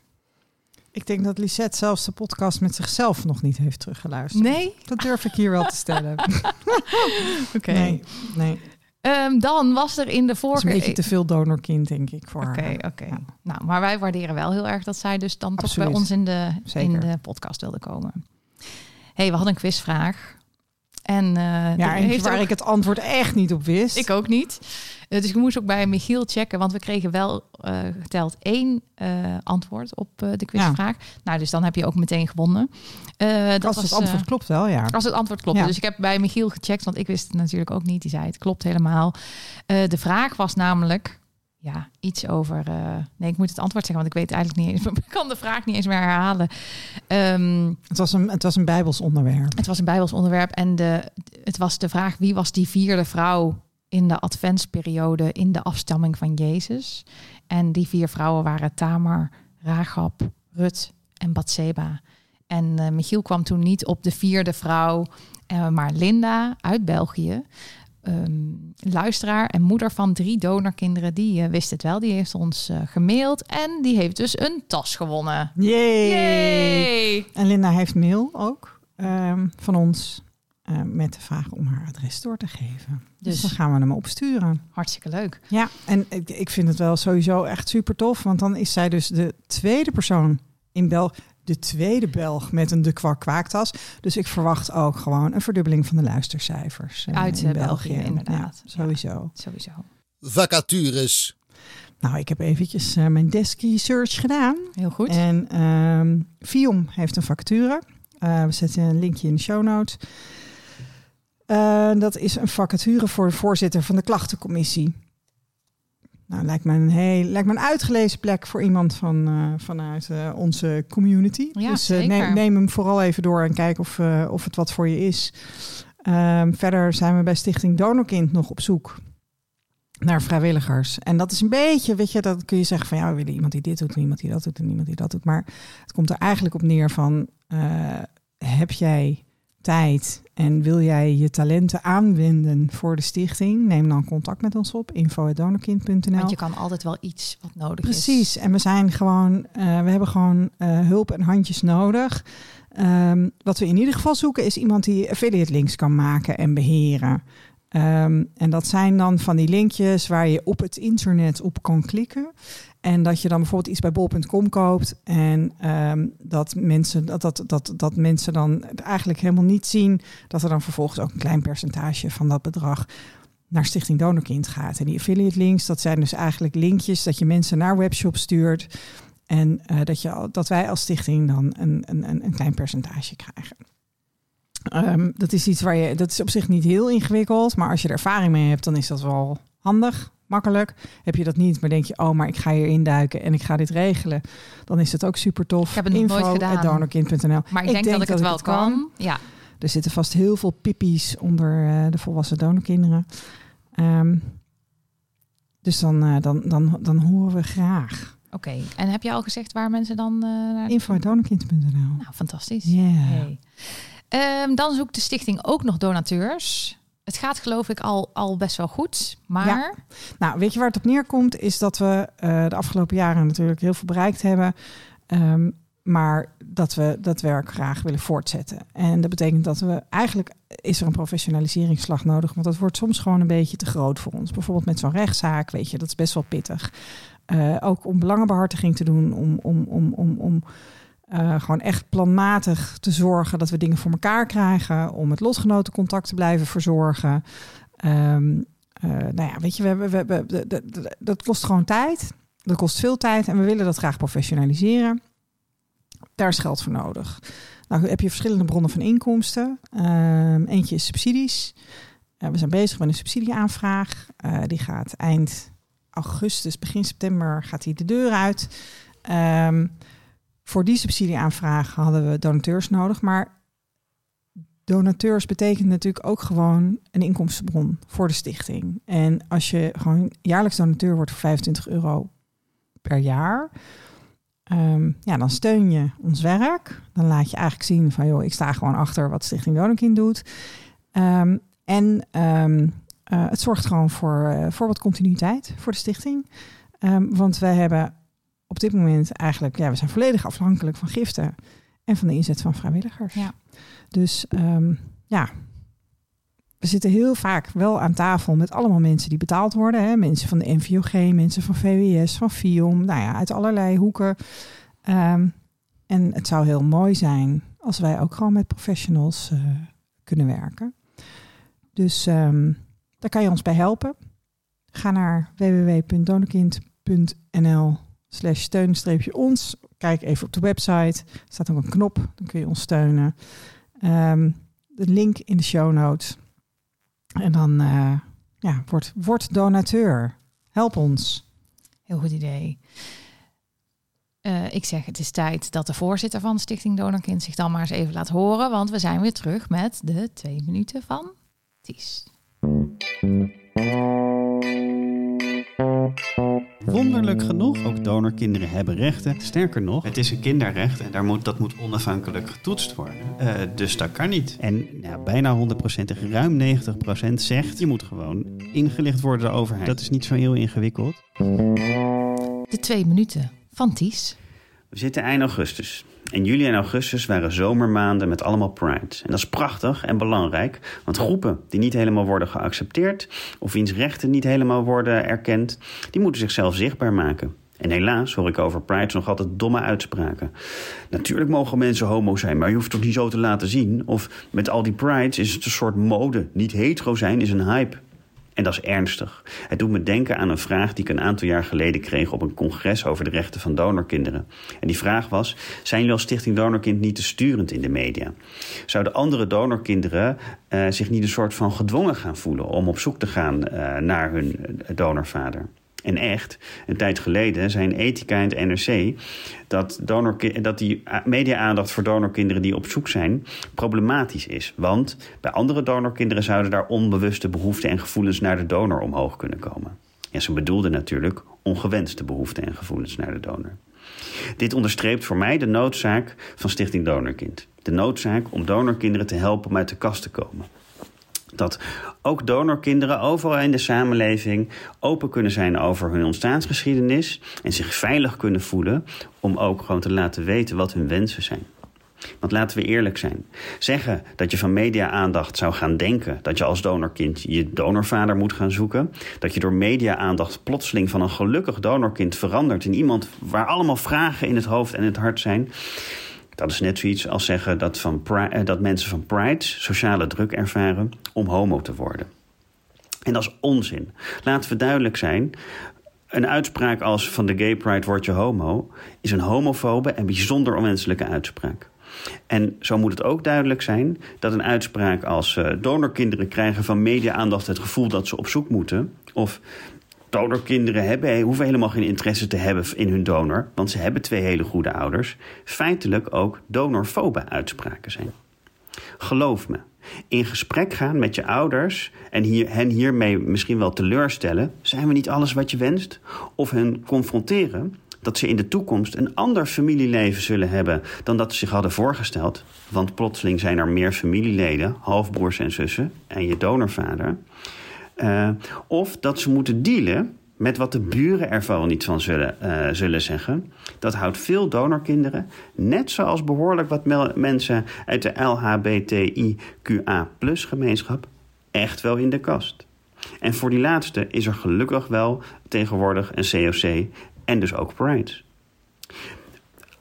Ik denk dat Lisette zelfs de podcast met zichzelf nog niet heeft teruggeluisterd. Nee? Dat durf ik hier wel te stellen. Oké. Nee, nee. Ehm, dan was er in de Dat is vorige... een beetje te veel donorkind, denk ik, voor Oké, haar. oké. Ja. Nou, maar wij waarderen wel heel erg dat zij dus dan toch bij ons in de, Zeker. in de podcast wilde komen. hey, we hadden een quizvraag. En Ja, eentje heeft waar ook- ik het antwoord echt niet op wist. ik ook niet. Eh, dus ik moest ook bij Michiel checken, want we kregen wel eh, geteld één antwoord op de quizvraag. Nou, dus dan heb je ook meteen gewonnen. Dat Als was, het antwoord klopt wel, ja. als het antwoord klopt. Ja. Dus ik heb bij Michiel gecheckt, want ik wist het natuurlijk ook niet. Die zei het klopt helemaal. De vraag was namelijk ja, iets over. eh, nee, ik moet het antwoord zeggen, want ik weet eigenlijk niet eens. Ik kan de vraag niet eens meer herhalen. Ehm, Het was een, het was een bijbels onderwerp. het was een Bijbels onderwerp en de, het was de vraag: wie was die vierde vrouw in de adventsperiode in de afstamming van Jezus? En die vier vrouwen waren Tamar, Rahab, Rut en Batseba. En eh, Michiel kwam toen niet op de vierde vrouw, eh, maar Linda uit België. Ehm, luisteraar en moeder van drie donorkinderen, die eh, wist het wel. Die heeft ons eh, gemaild en die heeft dus een tas gewonnen. Yay! Yay! En Linda heeft mail ook ehm, van ons eh, met de vraag om haar adres door te geven. Dus, Dus- dan gaan we hem opsturen. Hartstikke leuk. Ja, en ik, ik vind het wel sowieso echt super tof, want dan is zij dus de tweede persoon in België. De tweede Belg met een de kwak kwaaktas. Dus ik verwacht ook gewoon een verdubbeling van de luistercijfers. eh, Uit, in eh, België, inderdaad. Ja, sowieso. Sowieso. Vacatures. Nou, ik heb eventjes eh, mijn desk research gedaan. Heel goed. En ehm Viom heeft een vacature. Eh, we zetten een linkje in de show notes. Eh, dat is een vacature voor de voorzitter van de klachtencommissie. Nou, lijkt me een, heel, lijkt me een uitgelezen plek voor iemand van, eh, vanuit eh, onze community. Ja, dus eh, neem, neem hem vooral even door en kijk of, of het wat voor je is. Ehm, verder zijn we bij Stichting Donorkind nog op zoek naar vrijwilligers. En dat is een beetje, weet je, dat kun je zeggen van ja, we willen iemand die dit doet, en iemand die dat doet en iemand die dat doet. Maar het komt er eigenlijk op neer van, heb jij tijd en wil jij je talenten aanwenden voor de stichting? Neem dan contact met ons op, info.donorkind.nl. Want je kan altijd wel iets wat nodig is. Precies, en we zijn gewoon, eh, we hebben gewoon eh, hulp en handjes nodig. Ehm, wat we in ieder geval zoeken is iemand die affiliate links kan maken en beheren. Ehm, en dat zijn dan van die linkjes waar je op het internet op kan klikken. En dat je dan bijvoorbeeld iets bij bol.com koopt. En ehm, dat, mensen, dat, dat, dat, dat mensen dan eigenlijk helemaal niet zien. Dat er dan vervolgens ook een klein percentage van dat bedrag naar Stichting Donorkind gaat. En die affiliate links, dat zijn dus eigenlijk linkjes dat je mensen naar webshops stuurt. En eh, dat, je, dat wij als stichting dan een, een, een klein percentage krijgen. Ehm, dat is iets waar je, dat is op zich niet heel ingewikkeld, maar als je er ervaring mee hebt, dan is dat wel handig, makkelijk. Heb je dat niet, maar denk je, oh, maar ik ga hier induiken en ik ga dit regelen, dan is het ook super tof. Ik heb het nog nooit gedaan. donorkind.nl. Maar ik, denk, dat ik het wel kan. Ja. Er zitten vast heel veel pippies onder eh, de volwassen donorkinderen. Ehm, dus dan, eh, dan, dan, dan horen we graag. Oké. En heb je al gezegd waar mensen dan eh naar... info.donorkind.nl Nou, fantastisch. Ja. Hey. Ehm, dan zoekt de stichting ook nog donateurs. Het gaat geloof ik al, al best wel goed. Maar Nou, weet je waar het op neerkomt? Is dat we eh, de afgelopen jaren natuurlijk heel veel bereikt hebben. Ehm, maar dat we dat werk graag willen voortzetten. En dat betekent dat we eigenlijk is er een professionaliseringsslag nodig. Want dat wordt soms gewoon een beetje te groot voor ons. Bijvoorbeeld met zo'n rechtszaak, weet je, dat is best wel pittig. Eh, ook om belangenbehartiging te doen, om, om, om, om, om eh, gewoon echt planmatig te zorgen dat we dingen voor elkaar krijgen. Om het lotgenotencontact te blijven verzorgen. Ehm, eh, nou ja, weet je, we hebben, we hebben, dat kost gewoon tijd. Dat kost veel tijd en we willen dat graag professionaliseren. daar is geld voor nodig. Nou heb je verschillende bronnen van inkomsten. Ehm, eentje is subsidies. we zijn bezig met een subsidieaanvraag. die gaat eind augustus, begin september gaat die de deur uit. Ehm, voor die subsidieaanvraag hadden we donateurs nodig. Maar donateurs betekent natuurlijk ook gewoon een inkomstenbron voor de stichting. En als je gewoon jaarlijks donateur wordt voor 25 euro per jaar, um, ja, dan steun je ons werk. Dan laat je eigenlijk zien van, joh, ik sta gewoon achter wat Stichting Donorkind doet. Um, en um, uh, het zorgt gewoon voor, uh, voor wat continuïteit voor de stichting. want wij hebben op dit moment eigenlijk, ja, we zijn volledig afhankelijk van giften en van de inzet van vrijwilligers. Ja. Dus um, ja, we zitten heel vaak wel aan tafel met allemaal mensen die betaald worden. Hè? Mensen van de NVOG, mensen van VWS, van FIOM, nou ja, uit allerlei hoeken. Um, en het zou heel mooi zijn als wij ook gewoon met professionals uh, kunnen werken. Dus um, daar kan je ons bij helpen. Ga naar www.donorkind.nl slash steun-ons. Kijk even op de website. Er staat ook een knop, dan kun je ons steunen. Um, de link in de show notes. En dan uh, ja, word, donateur. Help ons. Heel goed idee. Uh, ik zeg, het is tijd dat de voorzitter van Stichting Donorkind zich dan maar eens even laat horen. Want we zijn weer terug met de twee minuten van Ties. Wonderlijk genoeg, ook donorkinderen hebben rechten. Sterker nog, het is een kinderrecht en daar moet, dat moet onafhankelijk getoetst worden. Uh, dus dat kan niet. En nou, bijna 100%, ruim 90% zegt je moet gewoon ingelicht worden door de overheid. Dat is niet zo heel ingewikkeld. De twee minuten van Ties. We zitten eind augustus. En juli en augustus waren zomermaanden met allemaal Pride. En dat is prachtig en belangrijk, want groepen die niet helemaal worden geaccepteerd of wiens rechten niet helemaal worden erkend, die moeten zichzelf zichtbaar maken. En helaas hoor ik over Pride nog altijd domme uitspraken. Natuurlijk mogen mensen homo zijn, maar je hoeft het toch niet zo te laten zien? Of met al die Prides is het een soort mode. Niet hetero zijn is een hype. En dat is ernstig. Het doet me denken aan een vraag die ik een aantal jaar geleden kreeg op een congres over de rechten van donorkinderen. En die vraag was: zijn jullie als Stichting Donorkind niet te sturend in de media? Zouden andere donorkinderen uh, zich niet een soort van gedwongen gaan voelen om op zoek te gaan uh, naar hun donorvader? En echt, een tijd geleden zijn Ethica en het NRC dat, donor, dat die media-aandacht voor donorkinderen die op zoek zijn problematisch is. Want bij andere donorkinderen zouden daar onbewuste behoeften en gevoelens naar de donor omhoog kunnen komen. Ja, ze bedoelden natuurlijk ongewenste behoeften en gevoelens naar de donor. Dit onderstreept voor mij de noodzaak van Stichting Donorkind. De noodzaak om donorkinderen te helpen om uit de kast te komen dat ook donorkinderen overal in de samenleving open kunnen zijn over hun ontstaansgeschiedenis en zich veilig kunnen voelen om ook gewoon te laten weten wat hun wensen zijn. Want laten we eerlijk zijn. Zeggen dat je van media-aandacht zou gaan denken dat je als donorkind je donorvader moet gaan zoeken. Dat je door media-aandacht plotseling van een gelukkig donorkind verandert in iemand waar allemaal vragen in het hoofd en het hart zijn. Dat is net zoiets als zeggen dat, van eh, dat mensen van Pride sociale druk ervaren om homo te worden. En dat is onzin. Laten we duidelijk zijn. Een uitspraak als van de gay pride word je homo is een homofobe en bijzonder onwenselijke uitspraak. En zo moet het ook duidelijk zijn dat een uitspraak als uh, donorkinderen krijgen van media-aandacht het gevoel dat ze op zoek moeten, of donorkinderen hebben, hoeven helemaal geen interesse te hebben in hun donor, want ze hebben twee hele goede ouders, feitelijk ook donorfobe uitspraken zijn. Geloof me, in gesprek gaan met je ouders en hen hiermee misschien wel teleurstellen, zijn we niet alles wat je wenst, of hen confronteren dat ze in de toekomst een ander familieleven zullen hebben dan dat ze zich hadden voorgesteld, want plotseling zijn er meer familieleden, halfbroers en zussen en je donorvader. Uh, of dat ze moeten dealen met wat de buren er vooral niet van zullen, uh, zullen zeggen. Dat houdt veel donorkinderen, net zoals behoorlijk wat mensen uit de LHBTIQA-gemeenschap, echt wel in de kast. En voor die laatste is er gelukkig wel tegenwoordig een COC en dus ook Pride.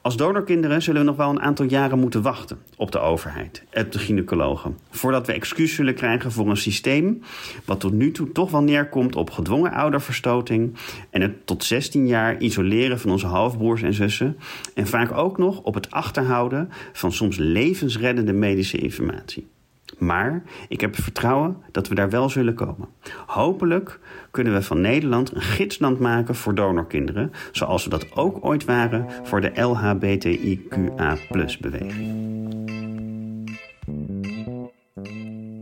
Als donorkinderen zullen we nog wel een aantal jaren moeten wachten op de overheid op de gynaecologen. Voordat we excuus zullen krijgen voor een systeem wat tot nu toe toch wel neerkomt op gedwongen ouderverstoting en het tot 16 jaar isoleren van onze halfbroers en zussen. En vaak ook nog op het achterhouden van soms levensreddende medische informatie. Maar ik heb vertrouwen dat we daar wel zullen komen. Hopelijk kunnen we van Nederland een gidsland maken voor donorkinderen, zoals we dat ook ooit waren voor de LHBTIQA-beweging.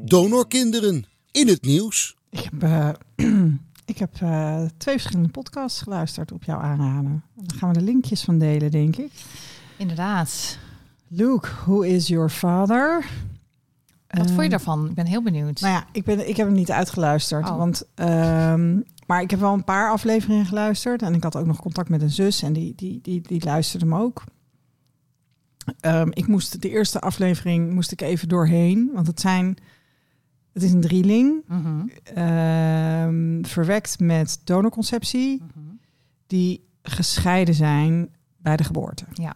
Donorkinderen in het nieuws. Ik heb, eh, ik heb eh, twee verschillende podcasts geluisterd op jouw aanraden. Daar gaan we de linkjes van delen, denk ik. Inderdaad. Luke, who is your father? Wat vond je Eh, daarvan? Ik ben heel benieuwd. Nou ja, ik, ben, ik heb hem niet uitgeluisterd. Oh. Want, ehm, maar ik heb wel een paar afleveringen geluisterd. En ik had ook nog contact met een zus. En die, die, die, die luisterde hem ook. Ehm, ik moest de eerste aflevering moest ik even doorheen. Want het zijn... Het is een drieling. Mhm, ehm, verwekt met donorconceptie. mhm. Die gescheiden zijn bij de geboorte. Ja.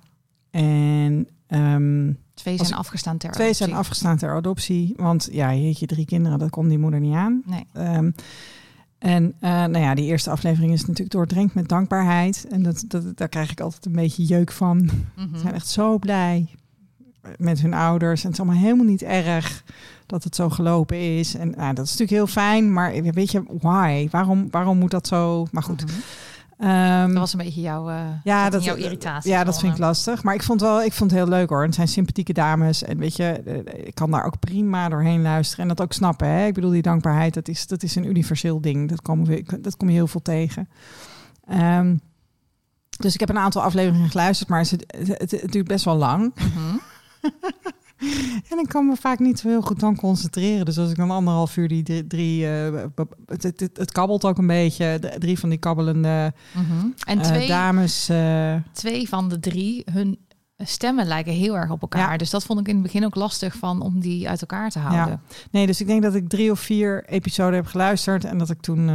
En... ehm, Twee zijn afgestaan ter Twee zijn adoptie. afgestaan ter adoptie. Want ja, jeetje, drie kinderen, dat kon die moeder niet aan. Nee. Ehm, en eh, nou ja, die eerste aflevering is natuurlijk doordrenkt met dankbaarheid. En dat, dat, daar krijg ik altijd een beetje jeuk van. Mhm. Ze zijn echt zo blij met hun ouders. En het is allemaal helemaal niet erg dat het zo gelopen is. En nou, dat is natuurlijk heel fijn. Maar weet je, why? Waarom, waarom moet dat zo? Maar goed. Mhm. Ehm, Dat was een beetje jouw, eh, ja, dat, jouw irritatie. Ja, dat vind ik lastig. Maar ik vond, wel, ik vond het heel leuk hoor. Het zijn sympathieke dames. En weet je, eh, ik kan daar ook prima doorheen luisteren. En dat ook snappen. Hè? Ik bedoel, die dankbaarheid, dat is, dat is een universeel ding. Dat, we, dat kom je heel veel tegen. Ehm, dus ik heb een aantal afleveringen geluisterd, maar het, het, het duurt best wel lang. mhm. En ik kan me vaak niet zo heel goed dan concentreren. Dus als ik dan anderhalf uur die drie... drie eh, het, het, het, kabbelt ook een beetje. De, drie van die kabbelende Mhm. En eh, twee, dames... eh, twee van de drie, hun stemmen lijken heel erg op elkaar. Ja. Dus dat vond ik in het begin ook lastig van om die uit elkaar te houden. Nee, dus ik denk dat ik drie of vier episoden heb geluisterd. En dat ik toen,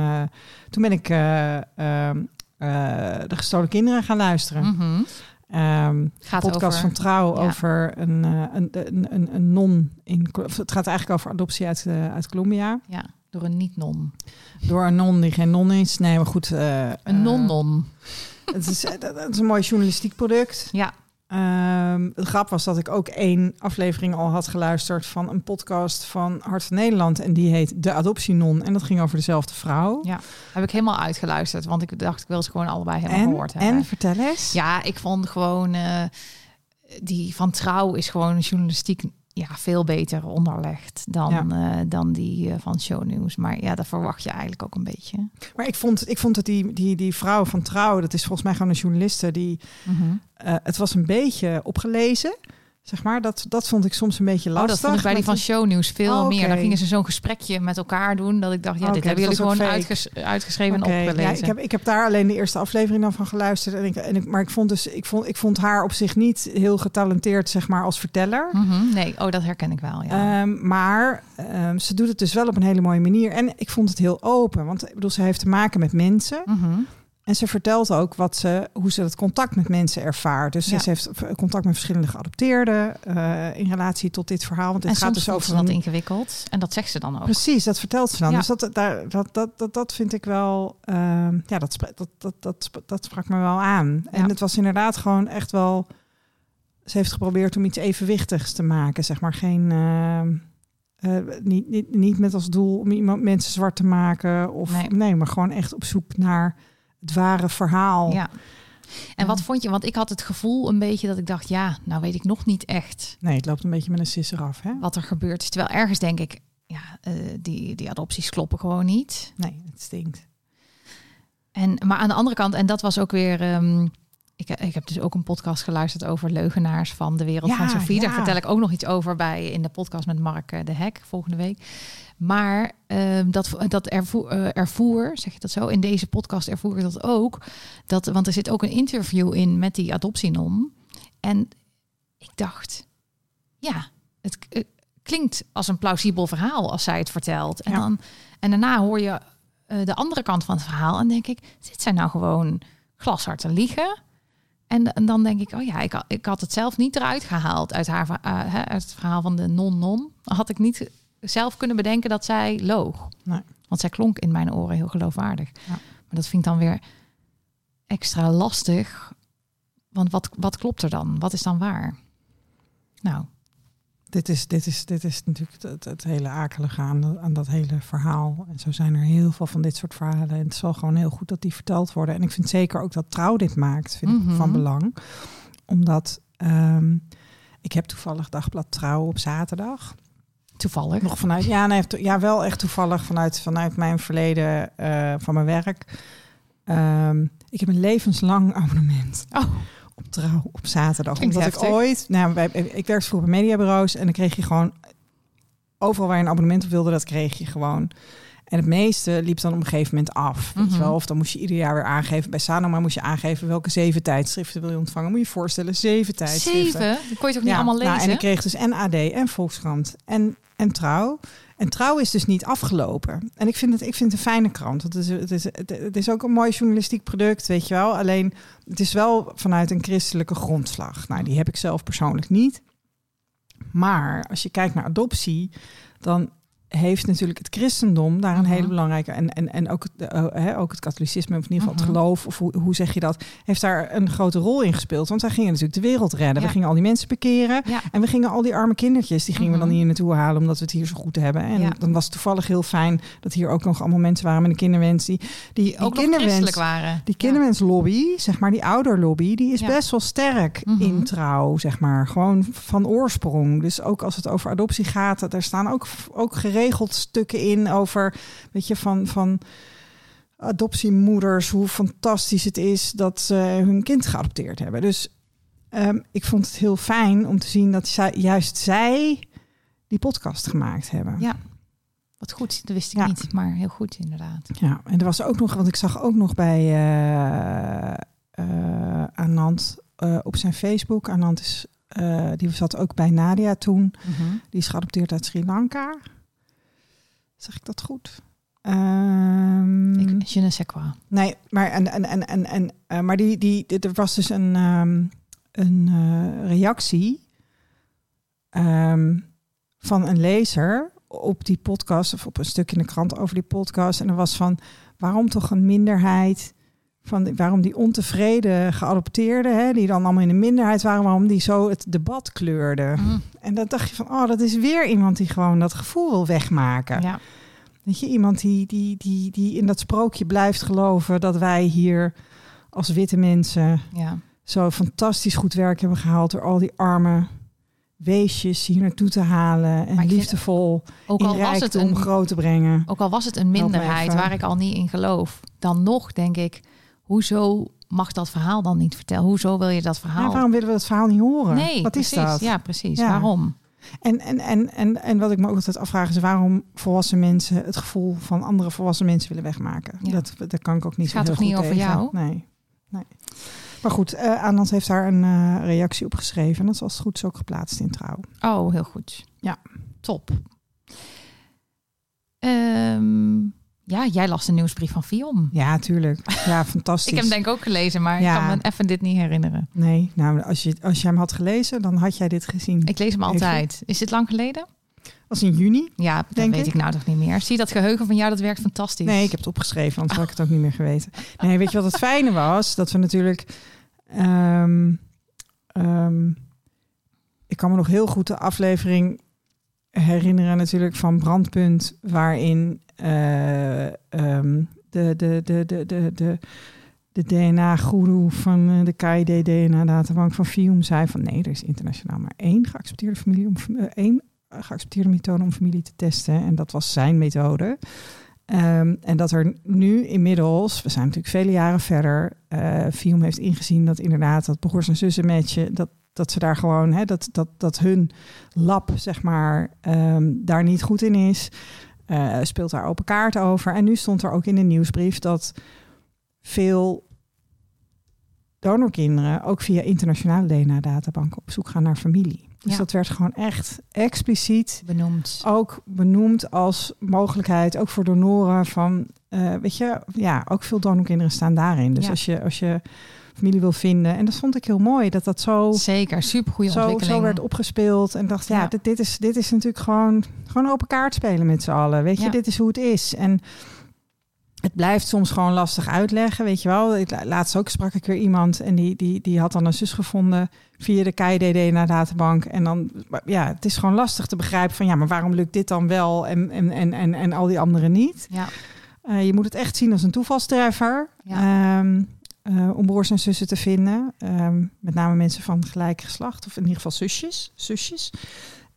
toen ben ik eh, ehm, eh, de gestolen kinderen gaan luisteren. Mhm. Gaat podcast over, van Trouw ja. over een, eh, een, een, een, een non in. Het gaat eigenlijk over adoptie uit, eh, uit Colombia. ja, door een niet-non. Door een non die geen non is. Nee, maar goed. eh, Een non-non. het, is, dat is een mooi journalistiek product. Ja. Ehm de grap was dat ik ook één aflevering al had geluisterd van een podcast van Hart van Nederland. En die heet De Adoptienon. En dat ging over dezelfde vrouw. Ja. Heb ik helemaal uitgeluisterd, want ik dacht ik wil ze gewoon allebei helemaal en, gehoord hebben. en vertel eens. Ja, ik vond gewoon eh, die van Trouw is gewoon journalistiek ja, veel beter onderlegd dan, eh, dan die eh, van Shownieuws. Maar ja, dat verwacht je eigenlijk ook een beetje. Maar ik vond, ik vond dat die, die, die vrouw van Trouw, dat is volgens mij gewoon een journaliste, die, eh, het was een beetje opgelezen. Zeg maar, dat, dat vond ik soms een beetje Oh, lastig. dat vond ik bij die van Shownieuws veel Oh, meer. Dan gingen ze zo'n gesprekje met elkaar doen. Dat ik dacht, ja, dit hebben dat jullie gewoon uitges- uitgeschreven Oké, en ja, opgelezen. ik, heb, ik heb daar alleen de eerste aflevering dan van geluisterd. En ik, en ik, maar ik vond, dus, ik, vond, ik vond haar op zich niet heel getalenteerd, zeg maar, als verteller. Mhm, Nee, oh, dat herken ik wel, ja. Ehm, maar ehm, ze doet het dus wel op een hele mooie manier. En ik vond het heel open. Want ik bedoel, ze heeft te maken met mensen. Mhm. En ze vertelt ook wat ze, hoe ze het contact met mensen ervaart. Dus Ja. ze heeft contact met verschillende geadopteerden eh, in relatie tot dit verhaal. Want het En gaat soms dus over ze dat een- ingewikkeld. En dat zegt ze dan ook. Precies, dat vertelt ze dan. Ja. Dus dat, daar, dat, dat, dat, dat vind ik wel, ehm, ja, dat, dat, dat, dat, dat sprak me wel aan. En Ja. het was inderdaad gewoon echt wel, ze heeft geprobeerd om iets evenwichtigs te maken, zeg maar. Geen, ehm, eh, niet, niet, niet met als doel om iemand mensen zwart te maken. Of Nee. nee, maar gewoon echt op zoek naar het ware verhaal. Ja. En wat vond je? Want ik had het gevoel een beetje dat ik dacht, ja, nou weet ik nog niet echt Nee, het loopt een beetje met een sisser af, hè? wat er gebeurd is. Terwijl ergens denk ik, ja, eh, die, die adopties kloppen gewoon niet. Nee, het stinkt. En, maar aan de andere kant, en dat was ook weer. ehm, ik, ik heb dus ook een podcast geluisterd over leugenaars van de wereld Ja, van Sophie. Daar vertel ik ook nog iets over bij in de podcast met Mark eh, de Hek volgende week. Maar ehm, dat, dat ervoer, eh, ervoer, zeg je dat zo? In deze podcast ervoer ik dat ook. Dat, want er zit ook een interview in met die adoptienom. En ik dacht, ja, het klinkt als een plausibel verhaal als zij het vertelt. En, Ja. dan, en daarna hoor je eh, de andere kant van het verhaal. En denk ik, zit zij nou gewoon glashard te liegen? En, en dan denk ik, oh ja, ik, had- ik had het zelf niet eruit gehaald uit, haar, eh, uit het verhaal van de non-non. Had ik niet zelf kunnen bedenken dat zij loog. Nee. Want zij klonk in mijn oren heel geloofwaardig. Ja. Maar dat vind ik dan weer extra lastig. Want wat, wat klopt er dan? Wat is dan waar? Nou, Dit is, dit is, dit is natuurlijk het, het hele akelige aan, aan dat hele verhaal. En zo zijn er heel veel van dit soort verhalen. En het is wel gewoon heel goed dat die verteld worden. En ik vind zeker ook dat trouw dit maakt, vind Mhm. ik van belang. Omdat ehm, ik heb toevallig dagblad Trouw op zaterdag. Toevallig. Nog vanuit, ja, nee, ja, wel echt toevallig vanuit, vanuit mijn verleden eh, van mijn werk. Ehm, ik heb een levenslang abonnement Oh, op trouw op zaterdag. Klinkt omdat heftig. ik ooit, nou, wij, ik werkte vroeger bij mediabureaus en dan kreeg je gewoon overal waar je een abonnement op wilde, dat kreeg je gewoon. En het meeste liep dan op een gegeven moment af. Weet je Mhm. wel? Of dan moest je ieder jaar weer aangeven. Bij Sanoma moest je aangeven welke zeven tijdschriften wil je ontvangen. Moet je je voorstellen, zeven tijdschriften. zeven? Dat kon je toch niet allemaal lezen? Nou, en ik kreeg dus en AD en Volkskrant en, en Trouw. En Trouw is dus niet afgelopen. En ik vind het, ik vind het een fijne krant. Want het, is, het, is, het is ook een mooi journalistiek product, weet je wel. Alleen, het is wel vanuit een christelijke grondslag. Nou, die heb ik zelf persoonlijk niet. Maar als je kijkt naar adoptie, dan heeft natuurlijk het christendom daar een Mhm. hele belangrijke en, en, en ook, het, eh, hè, ook het katholicisme, of in ieder geval het Mhm. geloof, of hoe, hoe zeg je dat, heeft daar een grote rol in gespeeld. Want wij gingen natuurlijk de wereld redden. Ja. We gingen al die mensen bekeren. Ja. En we gingen al die arme kindertjes, die gingen we dan Mhm. hier naartoe halen, omdat we het hier zo goed hebben. En Ja. dan was het toevallig heel fijn dat hier ook nog allemaal mensen waren met een kinderwens. Die, die, die, ook nog kinderwens, waren. die kinderwenslobby, zeg maar, die ouderlobby, die is best wel sterk Mhm. in trouw, zeg maar. Gewoon van oorsprong. Dus ook als het over adoptie gaat, er staan ook, ook geregeld stukken in over, weet je, van, van adoptiemoeders, hoe fantastisch het is dat ze hun kind geadopteerd hebben. Dus ehm, ik vond het heel fijn om te zien dat zij, juist zij die podcast gemaakt hebben. Ja. Wat goed, dat wist ik Ja. niet, maar heel goed inderdaad. Ja, en er was ook nog, want ik zag ook nog bij eh eh, Anand eh, op zijn Facebook. Anand is, die zat ook bij Nadia toen. Die is geadopteerd uit Sri Lanka. Zeg ik dat goed? Ehm, Ik, je ne sais quoi. Nee, maar, en, en, en, en, en, eh, maar die, die, die- er was dus een, ehm, een eh, reactie ehm, van een lezer op die podcast, of op een stuk in de krant over die podcast. En er was van, waarom toch een minderheid, van waarom die ontevreden geadopteerden, hè, die dan allemaal in de minderheid waren, waarom die zo het debat kleurden. Mm. En dan dacht je van, oh, dat is weer iemand die gewoon dat gevoel wil wegmaken. Ja. Weet je, iemand die, die, die, die in dat sprookje blijft geloven dat wij hier als witte mensen ja. zo fantastisch goed werk hebben gehaald door al die arme weesjes hier naartoe te halen en Maar liefdevol Ook, in al was het een, groot te brengen. ook al was het een minderheid waar ik al niet in geloof, dan nog denk ik, hoezo mag dat verhaal dan niet vertellen? Hoezo wil je dat verhaal? Ja, waarom willen we dat verhaal niet horen? nee, Wat precies. is dat? Ja, precies. Ja. Waarom? En, en, en, en, en wat ik me ook altijd afvraag is waarom volwassen mensen het gevoel van andere volwassen mensen willen wegmaken. Ja. Dat, dat kan ik ook niet Het gaat zo heel toch niet over tegen. jou? Nee. nee. Maar goed, eh Anand heeft daar een eh, reactie op geschreven. En dat is als het goed is ook geplaatst in Trouw. Oh, heel goed. Ja. Top. Ehm, ja, jij las de nieuwsbrief van Fion. Ja, tuurlijk. Ja, fantastisch. Ik heb hem denk ik ook gelezen, maar Ja. ik kan me even dit niet herinneren. Nee, nou, als je, als je hem had gelezen, dan had jij dit gezien. Ik lees hem altijd. Is dit lang geleden? was in juni. Ja, dat Denk weet ik. ik nou toch niet meer. Zie dat geheugen van jou, dat werkt fantastisch. Nee, ik heb het opgeschreven, anders had ik het ook niet meer geweten. Nee, weet je wat het fijne was? Dat we natuurlijk... ehm, ehm, ik kan me nog heel goed de aflevering herinneren natuurlijk van Brandpunt... waarin eh, ehm, de, de, de, de, de, de, de DNA-goeroe van eh, de KID-DNA-databank van FIUM zei van... nee, er is internationaal maar één geaccepteerde familie om eh, één geaccepteerde methode om familie te testen. En dat was zijn methode. Ehm, en dat er nu inmiddels, we zijn natuurlijk vele jaren verder, eh FIOM heeft ingezien dat inderdaad dat broers en zussen matchen, dat, dat ze daar gewoon, hè, dat, dat, dat hun lab, zeg maar, ehm, daar niet goed in is. Eh, speelt daar open kaart over. En nu stond er ook in de nieuwsbrief dat veel donorkinderen ook via internationale DNA-databanken op zoek gaan naar familie. Dus Ja. dat werd gewoon echt expliciet Benoemd. ook benoemd als mogelijkheid, ook voor donoren van, eh, weet je, ja, ook veel donorkinderen staan daarin. Dus Ja. als je als je familie wil vinden. En dat vond ik heel mooi, dat dat zo, Zeker, super goede zo, ontwikkeling. zo werd opgespeeld. En dacht, ja, Ja. Dit, dit, is, dit is natuurlijk gewoon, gewoon open kaart spelen met z'n allen. Weet je, Ja. dit is hoe het is. En het blijft soms gewoon lastig uitleggen, weet je wel. Ik, laatst ook sprak ik weer iemand en die, die, die had dan een zus gevonden via de KIDD naar databank. En dan, ja, het is gewoon lastig te begrijpen van ja, maar waarom lukt dit dan wel en, en, en, en, en al die anderen niet? Ja, Eh, je moet het echt zien als een toevalstreffer. Ja. Ehm, eh, om broers en zussen te vinden. Ehm, met name mensen van gelijk geslacht. Of in ieder geval zusjes. zusjes.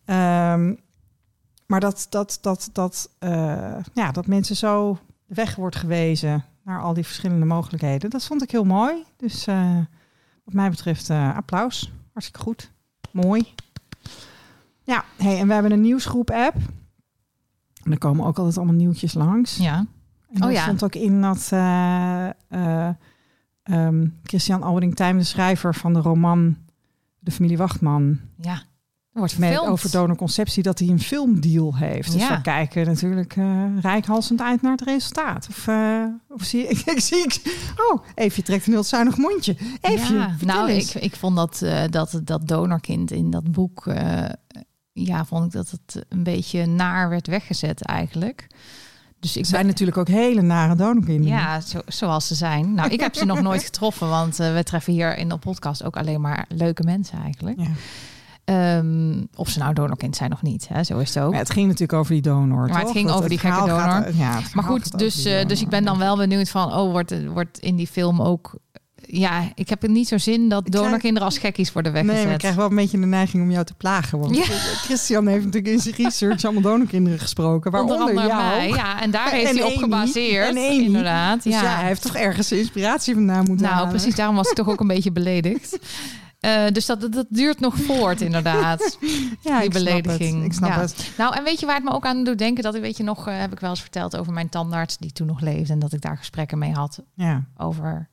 Ehm, maar dat, dat, dat, dat, eh, ja, dat mensen zo weg wordt gewezen naar al die verschillende mogelijkheden. Dat vond ik heel mooi. Dus eh, wat mij betreft applaus. Hartstikke goed. Mooi. Ja, hey, en we hebben een nieuwsgroep app. En er komen ook altijd allemaal nieuwtjes langs. ja. En Oh ja. stond ook in dat ehm, Christian Albering Tijm, de schrijver van de roman De familie Wachtman, ja. Wordt met over donorconceptie, dat hij een filmdeal heeft. Dus Ja. we kijken natuurlijk eh rijkhalsend uit naar het resultaat. Of, eh, of zie ik, ik zie ik, oh, even trekt een heel zuinig mondje. Ja, vertel nou, ik, ik vond dat, eh, dat dat donorkind in dat boek, ja, vond ik dat het een beetje naar werd weggezet eigenlijk. Dus ik zijn natuurlijk ook hele nare donorkinderen. Ja, zo, zoals ze zijn. Nou, ik heb ze nog nooit getroffen, want eh, we treffen hier in de podcast ook alleen maar leuke mensen eigenlijk. Ja. Ehm, of ze nou donorkind zijn of niet, hè? zo is het ook. Maar het ging natuurlijk over die donor. Maar het ging Dat over die gekke gaat- donor. ja, Maar goed, dus, eh, dus ik ben dan wel benieuwd van, oh, wordt, wordt in die film ook... Ja, ik heb het niet zo zin dat donorkinderen als gekkies worden weggezet. Nee, maar ik krijg wel een beetje de neiging om jou te plagen. Want Ja. Christian heeft natuurlijk in zijn research allemaal donorkinderen gesproken. Onder Waaronder jou. mij. Ja, en daar heeft En hij op gebaseerd. Inderdaad. Dus ja. ja. hij heeft toch ergens inspiratie vandaan moeten Nou, halen. precies, daarom was ik toch ook een beetje beledigd. Eh, dus dat, dat, dat duurt nog voort, inderdaad. ja, die ik snap belediging. het. Ik snap Ja. het. Nou, en weet je waar het me ook aan doet denken? Dat ik, weet je nog, eh, heb ik wel eens verteld over mijn tandarts die toen nog leefde. En dat ik daar gesprekken mee had Ja, over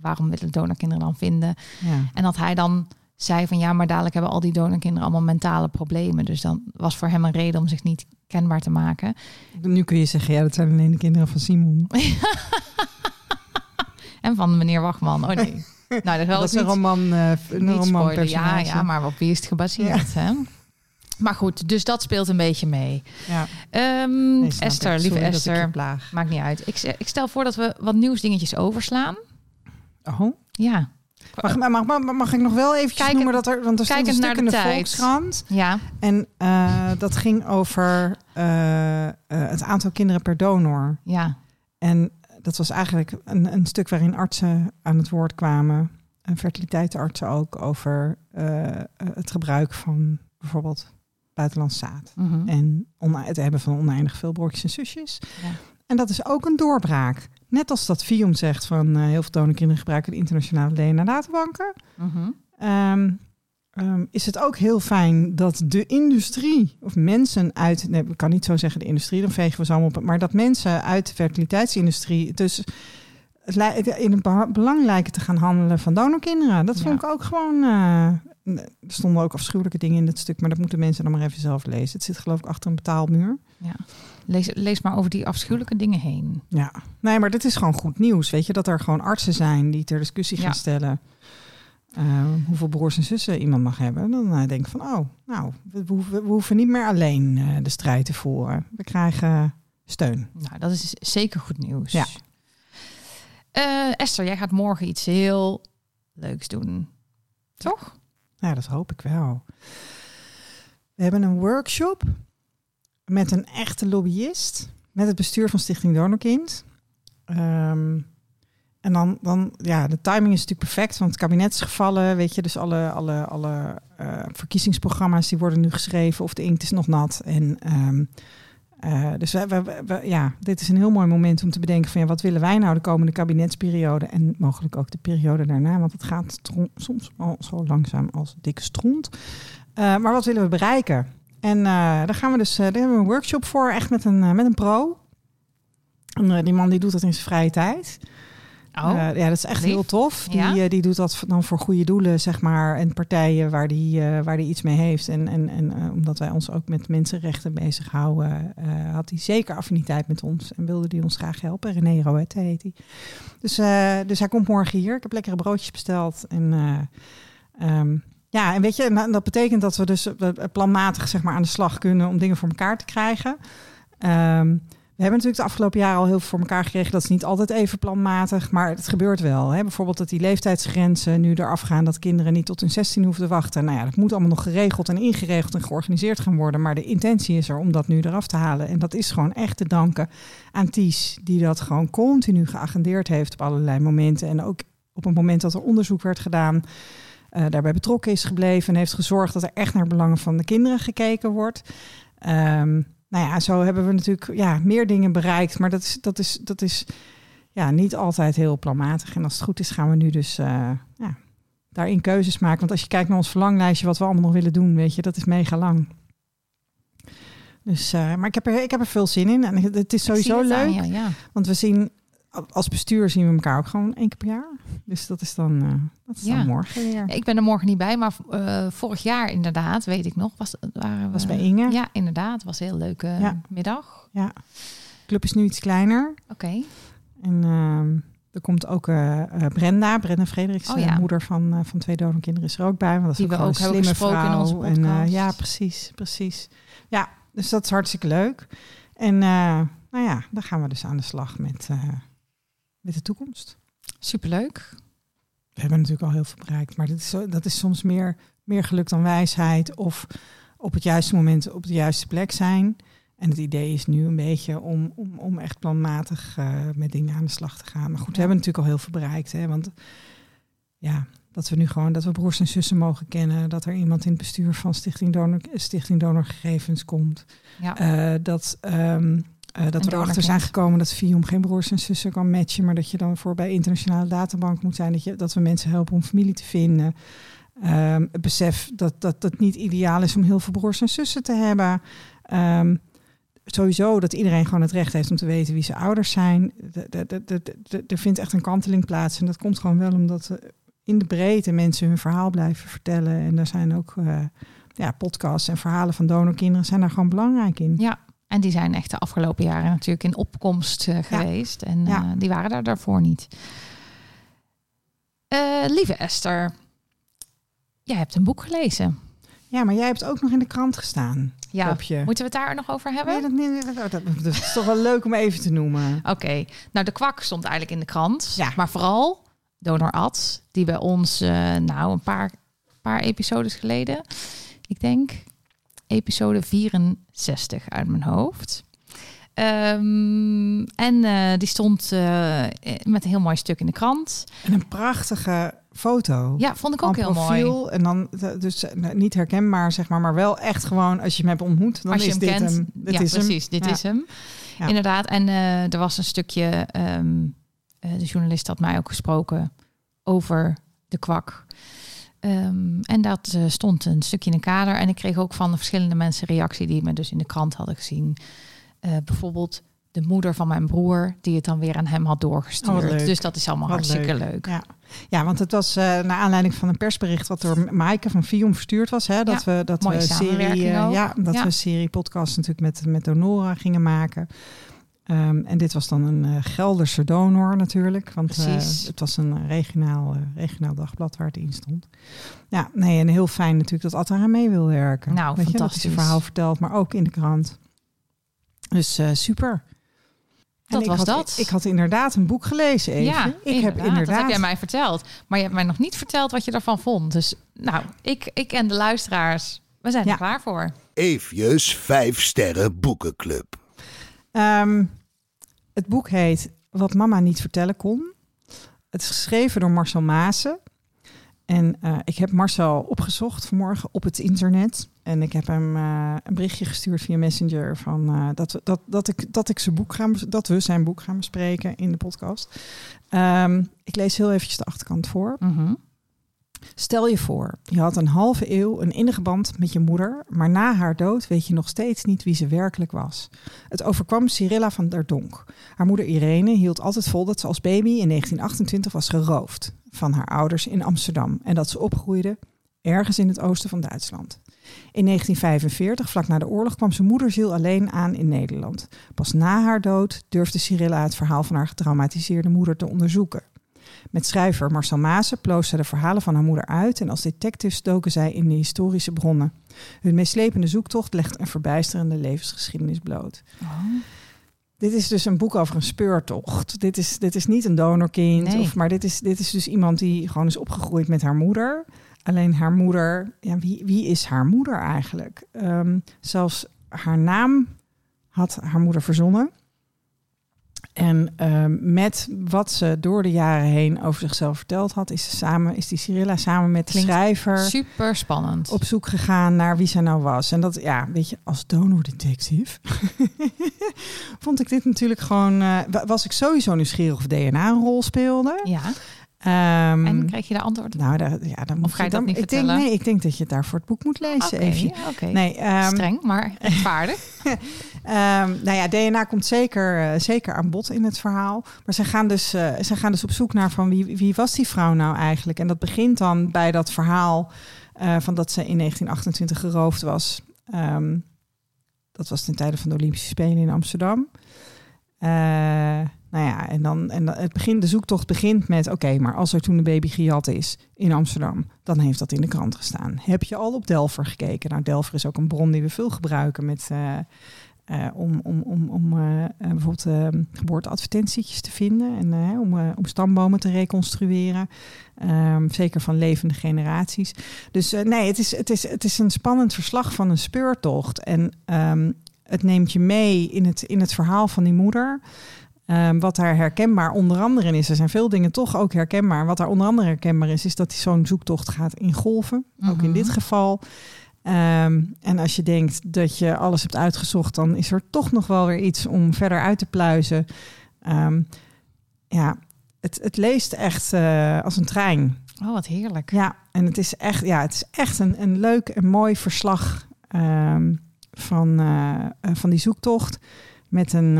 waarom willen donorkinderen dan vinden. ja. En dat hij dan zei van ja, maar dadelijk hebben al die donorkinderen allemaal mentale problemen. Dus dan was voor hem een reden om zich niet kenbaar te maken. Nu kun je zeggen, ja, dat zijn alleen de kinderen van Simon. En van meneer Wachman. Oh nee. Nou, dat, dat is een roman, eh een niet roman spoilen. Ja, ja, maar op wie is het gebaseerd? Hè? Maar goed, dus dat speelt een beetje mee. Ja. Ehm, Nee, Esther, lieve Esther, maakt niet uit. Ik, ik stel voor dat we wat nieuwsdingetjes overslaan. Oh. Ja, Mag, mag, mag, mag ik nog wel eventjes Kijken- noemen dat er... Want er stond een stuk in de. Volkskrant. ja, En eh, dat ging over eh, eh, het aantal kinderen per donor. ja, En dat was eigenlijk een, een stuk waarin artsen aan het woord kwamen. En fertiliteitsartsen ook over het gebruik van bijvoorbeeld buitenlands zaad. mhm. En ona- het hebben van oneindig veel broertjes en zusjes. Ja. En dat is ook een doorbraak. Net als dat FIOM zegt van eh, heel veel donorkinderen gebruiken de internationale DNA-databanken. Mhm. Ehm, ehm, is het ook heel fijn dat de industrie of mensen uit, nee, ik kan niet zo zeggen de industrie, dan vegen we ze allemaal op, maar dat mensen uit de fertiliteitsindustrie dus in het belang lijken te gaan handelen van donorkinderen. Dat vond Ja. ik ook gewoon. eh, er stonden ook afschuwelijke dingen in het stuk, maar dat moeten mensen dan maar even zelf lezen. Het zit geloof ik achter een betaalmuur. Lees, lees maar over die afschuwelijke dingen heen. Ja, nee, maar dit is gewoon goed nieuws. Weet je dat er gewoon artsen zijn die ter discussie gaan Ja. stellen eh, hoeveel broers en zussen iemand mag hebben. Dan eh, denk ik van, oh, nou, we, we hoeven, we hoeven niet meer alleen eh, de strijd te voeren. We krijgen steun. Nou, dat is zeker goed nieuws. Ja. Esther, jij gaat morgen iets heel leuks doen. Toch? Ja, dat hoop ik wel. We hebben een workshop met een echte lobbyist, met het bestuur van Stichting Donorkind. Ehm, en dan, dan, ja, de timing is natuurlijk perfect, want het kabinet is gevallen, weet je, dus alle, alle, alle eh, verkiezingsprogramma's die worden nu geschreven of de inkt is nog nat. En ehm, eh, dus we, we, we- ja, dit is een heel mooi moment om te bedenken van ja, wat willen wij nou de komende kabinetsperiode en mogelijk ook de periode daarna, want het gaat soms al zo langzaam als dikke stront. Eh, maar wat willen we bereiken? En eh, daar gaan we dus, eh, daar hebben we een workshop voor, echt met een, eh, met een pro. En, die man die doet dat in zijn vrije tijd. Oh, ja, dat is echt lief. heel tof. Die, Ja? die doet dat dan voor goede doelen, zeg maar. En partijen waar die, waar die iets mee heeft. En, en, en omdat wij ons ook met mensenrechten bezighouden, had hij zeker affiniteit met ons. En wilde hij ons graag helpen. René Roette heet hij. Dus, dus hij komt morgen hier. Ik heb lekkere broodjes besteld. En eh, ehm, ja, en weet je, dat betekent dat we dus eh, planmatig zeg maar, aan de slag kunnen om dingen voor elkaar te krijgen. Ehm, we hebben natuurlijk de afgelopen jaren al heel veel voor elkaar gekregen. Dat is niet altijd even planmatig, maar het gebeurt wel. Hè? Bijvoorbeeld dat die leeftijdsgrenzen nu eraf gaan, dat kinderen niet tot hun 16 hoeven te wachten. Nou ja, dat moet allemaal nog geregeld en ingeregeld en georganiseerd gaan worden. Maar de intentie is er om dat nu eraf te halen. En dat is gewoon echt te danken aan Ties, die dat gewoon continu geagendeerd heeft op allerlei momenten. En ook op het moment dat er onderzoek werd gedaan, eh, daarbij betrokken is gebleven en heeft gezorgd dat er echt naar belangen van de kinderen gekeken wordt. Ehm, nou ja, zo hebben we natuurlijk ja, meer dingen bereikt. Maar dat is, dat is, dat is ja, niet altijd heel planmatig. En als het goed is, gaan we nu dus eh, ja, daarin keuzes maken. Want als je kijkt naar ons verlanglijstje, wat we allemaal nog willen doen, weet je, dat is mega lang. Dus, eh, maar ik heb, er, ik heb er veel zin in. En het is sowieso het leuk. aan je, ja. Want we zien, als bestuur zien we elkaar ook gewoon één keer per jaar. Dus dat is dan, eh, dat is Ja. dan morgen weer. Ik ben er morgen niet bij, maar eh, vorig jaar inderdaad, weet ik nog, was, waren we, Was bij Inge. Ja, inderdaad. was een heel leuke Ja. middag. De club is nu iets kleiner. Oké. En ehm, er komt ook eh, Brenda, Brenda Frederiks, Oh ja. de moeder van, van twee donorkinderen, is er ook bij. Want dat is Die we gewoon ook een slimme gesproken in vrouw. onze En, ja, precies, precies. Ja, dus dat is hartstikke leuk. En nou ja, dan gaan we dus aan de slag met, met de toekomst. Superleuk. We hebben natuurlijk al heel veel bereikt, maar dat is, dat is soms meer, meer geluk dan wijsheid. Of op het juiste moment op de juiste plek zijn. En het idee is nu een beetje om, om, om echt planmatig eh, met dingen aan de slag te gaan. Maar goed, we hebben natuurlijk al heel veel bereikt. Hè? Want ja, dat we nu gewoon dat we broers en zussen mogen kennen. Dat er iemand in het bestuur van Stichting Donor, Stichting Donorgegevens komt. Ja. Eh, dat ehm, eh, dat we erachter zijn gekomen dat Vium geen broers en zussen kan matchen, maar dat je dan voor bij internationale databank moet zijn, dat, je, dat we mensen helpen om familie te vinden. Ehm, het besef dat, dat dat niet ideaal is om heel veel broers en zussen te hebben. Ehm, sowieso dat iedereen gewoon het recht heeft om te weten wie zijn ouders zijn. Er vindt echt een kanteling plaats. En dat komt gewoon wel omdat in de breedte mensen hun verhaal blijven vertellen. En daar zijn ook eh, ja, podcasts en verhalen van donorkinderen zijn daar gewoon belangrijk in. Ja, en die zijn echt de afgelopen jaren natuurlijk in opkomst eh, geweest. En Ja. eh, die waren daar daarvoor niet. Eh, lieve Esther, jij hebt een boek gelezen. Ja, maar jij hebt ook nog in de krant gestaan. Ja, Op je. moeten we het daar nog over hebben? Nee, dat, niet- dat, dat, dat is toch wel leuk om even te noemen. Oké, nou de kwak stond eigenlijk in de krant. Ja. Maar vooral Donor Ad, die bij ons nou een paar, paar episodes geleden, ik denk episode 64 uit mijn hoofd. Ehm, en eh, die stond eh, met een heel mooi stuk in de krant. En een prachtige foto. Ja, vond ik ook heel mooi. En dan eh, dus eh, niet herkenbaar, zeg maar, maar wel echt gewoon als je hem hebt ontmoet, dan Als je is hem dit kent, hem. Dit ja, is hem. precies, dit Ja. is hem. Ja. Inderdaad. En eh, er was een stukje, ehm, eh, de journalist had mij ook gesproken over de kwak. Ehm, en dat eh, stond een stukje in een kader. En ik kreeg ook van de verschillende mensen reactie die me dus in de krant hadden gezien. Eh, bijvoorbeeld de moeder van mijn broer, die het dan weer aan hem had Oh, doorgestuurd. dus dat is allemaal Wat hartstikke leuk. leuk. Ja. ja, want het was eh naar aanleiding van een persbericht wat door Maaike van Vium verstuurd was. Hè, dat we dat mooie we serie, ja, dat Ja. we serie podcast natuurlijk met, met donoren gingen maken. Ehm, en dit was dan een eh, Gelderse donor natuurlijk. Want eh, het was een regionaal, eh, regionaal dagblad waar het in stond. Ja, nee, en heel fijn natuurlijk dat Ad eraan mee wil werken. Nou, Weet je, dat hij fantastisch. zijn verhaal vertelt, maar ook in de krant. Dus eh, super. Dat ik was had, dat. Ik had inderdaad een boek gelezen even. Ja, ik heb inderdaad... Dat heb jij mij verteld. Maar je hebt mij nog niet verteld wat je ervan vond. Dus nou, ik, ik en de luisteraars, we zijn Ja. er klaar voor. Eefjes 5 sterren boekenclub. Ehm, het boek heet Wat mama niet vertellen kon. Het is geschreven door Marcel Maassen. En eh, ik heb Marcel opgezocht vanmorgen op het internet. En ik heb hem eh, een berichtje gestuurd via Messenger van eh, dat, dat, dat, ik, dat, ik zijn boek gaan, dat we zijn boek gaan bespreken in de podcast. Ehm, ik lees heel eventjes de achterkant voor. Mhm. Stel je voor, je had een halve eeuw een innige band met je moeder, maar na haar dood weet je nog steeds niet wie ze werkelijk was. Het overkwam Cyrilla van der Donk. Haar moeder Irene hield altijd vol dat ze als baby in 1928 was geroofd van haar ouders in Amsterdam en dat ze opgroeide ergens in het oosten van Duitsland. In 1945, vlak na de oorlog, kwam zijn moederziel alleen aan in Nederland. Pas na haar dood durfde Cyrilla het verhaal van haar getraumatiseerde moeder te onderzoeken. Met schrijver Marcel Maassen ploos ze de verhalen van haar moeder uit en als detective doken zij in de historische bronnen. Hun meeslepende zoektocht legt een verbijsterende levensgeschiedenis bloot. Dit is dus een boek over een speurtocht. Dit is, dit is niet een donorkind, Nee. of, maar dit is, dit is dus iemand die gewoon is opgegroeid met haar moeder. Alleen haar moeder, ja, wie, wie is haar moeder eigenlijk? Ehm, zelfs haar naam had haar moeder verzonnen. En ehm, met wat ze door de jaren heen over zichzelf verteld had, is, ze samen, is die Cyrilla samen met de Klinkt schrijver Super spannend. op zoek gegaan naar wie zij nou was. En dat, ja, weet je, als donordetective vond ik dit natuurlijk gewoon... eh, wa- was ik sowieso nieuwsgierig of DNA een rol speelde. Ja. Ehm, En krijg je daar antwoord op? nou, daar, ja, dan moet ga je dat dan, niet ik denk, vertellen? Nee, ik denk dat je daarvoor het boek moet lezen. Even. oké. Nee, ehm, Streng, maar rechtvaardig. Ehm, nou ja, DNA komt zeker, eh, zeker aan bod in het verhaal. Maar ze gaan dus, eh, ze gaan dus op zoek naar van wie, wie was die vrouw nou eigenlijk? En dat begint dan bij dat verhaal eh, van dat ze in 1928 geroofd was. Dat was ten tijde van de Olympische Spelen in Amsterdam. Eh, nou ja, en dan, en het begin, de zoektocht begint met: oké, maar als er toen een baby gejat is in Amsterdam, dan heeft dat in de krant gestaan. Heb je al op Delver gekeken? Nou, Delver is ook een bron die we veel gebruiken met. eh, eh, om om, om, om eh, bijvoorbeeld eh, geboorteadvertentietjes te vinden en om, om stambomen te reconstrueren. Ehm, zeker van levende generaties. Dus nee, het is, het, is, het is een spannend verslag van een speurtocht. En ehm, het neemt je mee in het, in het verhaal van die moeder. Ehm, wat daar herkenbaar onder andere in is. Er zijn veel dingen toch ook herkenbaar. Wat daar onder andere herkenbaar is, is dat zo'n zoektocht gaat in golven. Ook in Mhm. dit geval. Ehm, en als je denkt dat je alles hebt uitgezocht, dan is er toch nog wel weer iets om verder uit te pluizen. Ehm, ja, het, het leest echt eh, als een trein. Oh, wat heerlijk. Ja, en het is echt, ja, het is echt een, een leuk en mooi verslag van, eh, eh, van die zoektocht. Met een,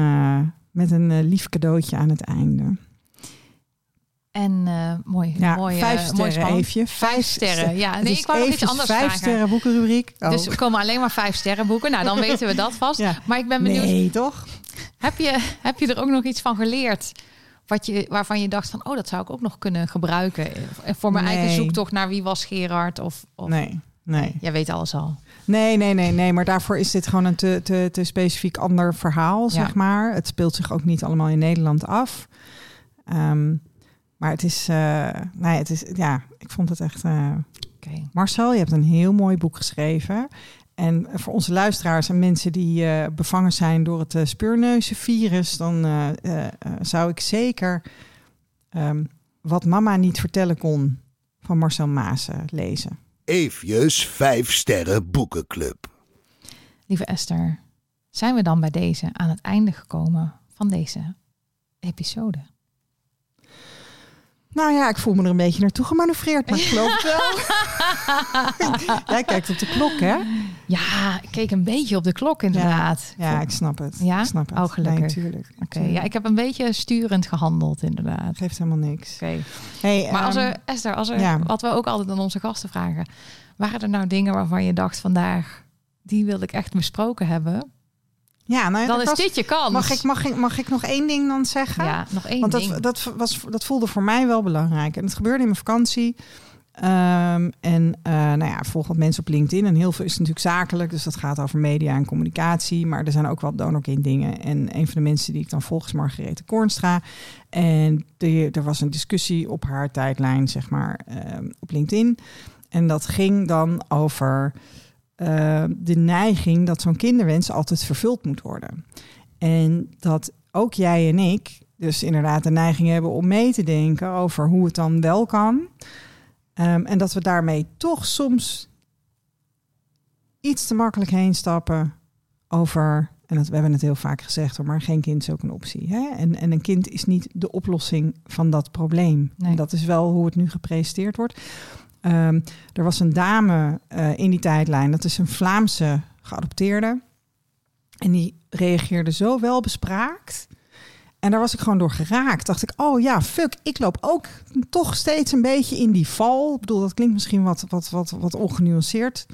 met een eh, lief cadeautje aan het einde. En eh, mooi, Ja, mooi, eh, vijf mooi sterren. Eefje. Vijf sterren. Ja, nee, is ik wou nog iets anders vijf vragen. sterren boekenrubriek. Oh. Dus er komen alleen maar vijf sterren boeken. Nou, dan weten we dat vast. Ja. Maar ik ben benieuwd, Nee, toch? heb, je, heb je er ook nog iets van geleerd? Wat je, waarvan je dacht van, oh, dat zou ik ook nog kunnen gebruiken. eh, Voor mijn eigen zoektocht naar wie was Gerard? Of, of... Nee, nee. Jij weet alles al. Nee, nee, nee, nee. Maar daarvoor is dit gewoon een te, te, te specifiek ander verhaal, zeg maar. Het speelt zich ook niet allemaal in Nederland af. Ehm, maar het is, eh, ja, het is, ja, ik vond het echt. eh. Marcel, je hebt een heel mooi boek geschreven. En voor onze luisteraars en mensen die eh, bevangen zijn door het uh, speurneuzenvirus, dan zou ik zeker ehm, wat mama niet vertellen kon van Marcel Maassen lezen. Eefjes 5 sterren boekenclub. Lieve Esther, zijn we dan bij deze aan het einde gekomen van deze episode? Nou ja, ik voel me er een beetje naartoe gemanoeuvreerd, maar ik geloof het wel. Jij kijkt op de klok, hè? Ja, ik keek een beetje op de klok inderdaad. Ja, ik snap het. Ja? Ik snap het. Oh, gelukkig. Nee, tuurlijk. Oké, ja, ik heb een beetje sturend gehandeld inderdaad. Geeft helemaal niks. Oké. Hey, Maar als ehm, er, Esther, als er, ja. wat we ook altijd aan onze gasten vragen, waren er nou dingen waarvan je dacht vandaag, die wil ik echt besproken hebben? Ja, nou, ja, Dan is was- dit je kans. Mag ik, mag, ik, mag ik nog één ding dan zeggen? Ja, nog één Want ding. dat, dat, was, dat voelde voor mij wel belangrijk. En het gebeurde in mijn vakantie. Ehm, en eh, nou ja, volg wat mensen op LinkedIn. En heel veel is natuurlijk zakelijk. Dus dat gaat over media en communicatie. Maar er zijn ook wel donorkind dingen. En een van de mensen die ik dan volg is Margarethe Kornstra. En de, er was een discussie op haar tijdlijn, zeg maar, ehm, op LinkedIn. En dat ging dan over eh, de neiging dat zo'n kinderwens altijd vervuld moet worden. En dat ook jij en ik dus inderdaad de neiging hebben om mee te denken over hoe het dan wel kan. Ehm, en dat we daarmee toch soms iets te makkelijk heen stappen over. En dat, we hebben het heel vaak gezegd, hoor, maar geen kind is ook een optie. Hè? En, en een kind is niet de oplossing van dat probleem. Nee. En dat is wel hoe het nu gepresenteerd wordt. Ehm, er was een dame eh, in die tijdlijn, dat is een Vlaamse geadopteerde. En die reageerde zo welbespraakt. En daar was ik gewoon door geraakt. Dacht ik, oh ja, fuck, ik loop ook toch steeds een beetje in die val. Ik bedoel, dat klinkt misschien wat, wat, wat, wat ongenuanceerd.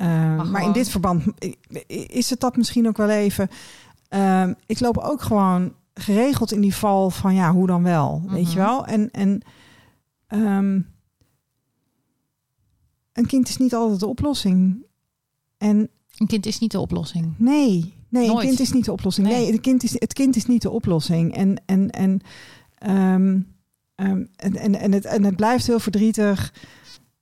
Uh, maar, gewoon- in dit verband is het dat misschien ook wel even. Ehm, ik loop ook gewoon geregeld in die val van ja, hoe dan wel, weet je Mhm. wel? En, en ehm, een kind is niet altijd de oplossing. En Een kind is niet de oplossing. Nee, nee, Nooit. een kind is niet de oplossing. Nee, Nee. het, kind is, het kind is niet de oplossing. En, en, en, ehm, ehm, en, en, en, het, en het blijft heel verdrietig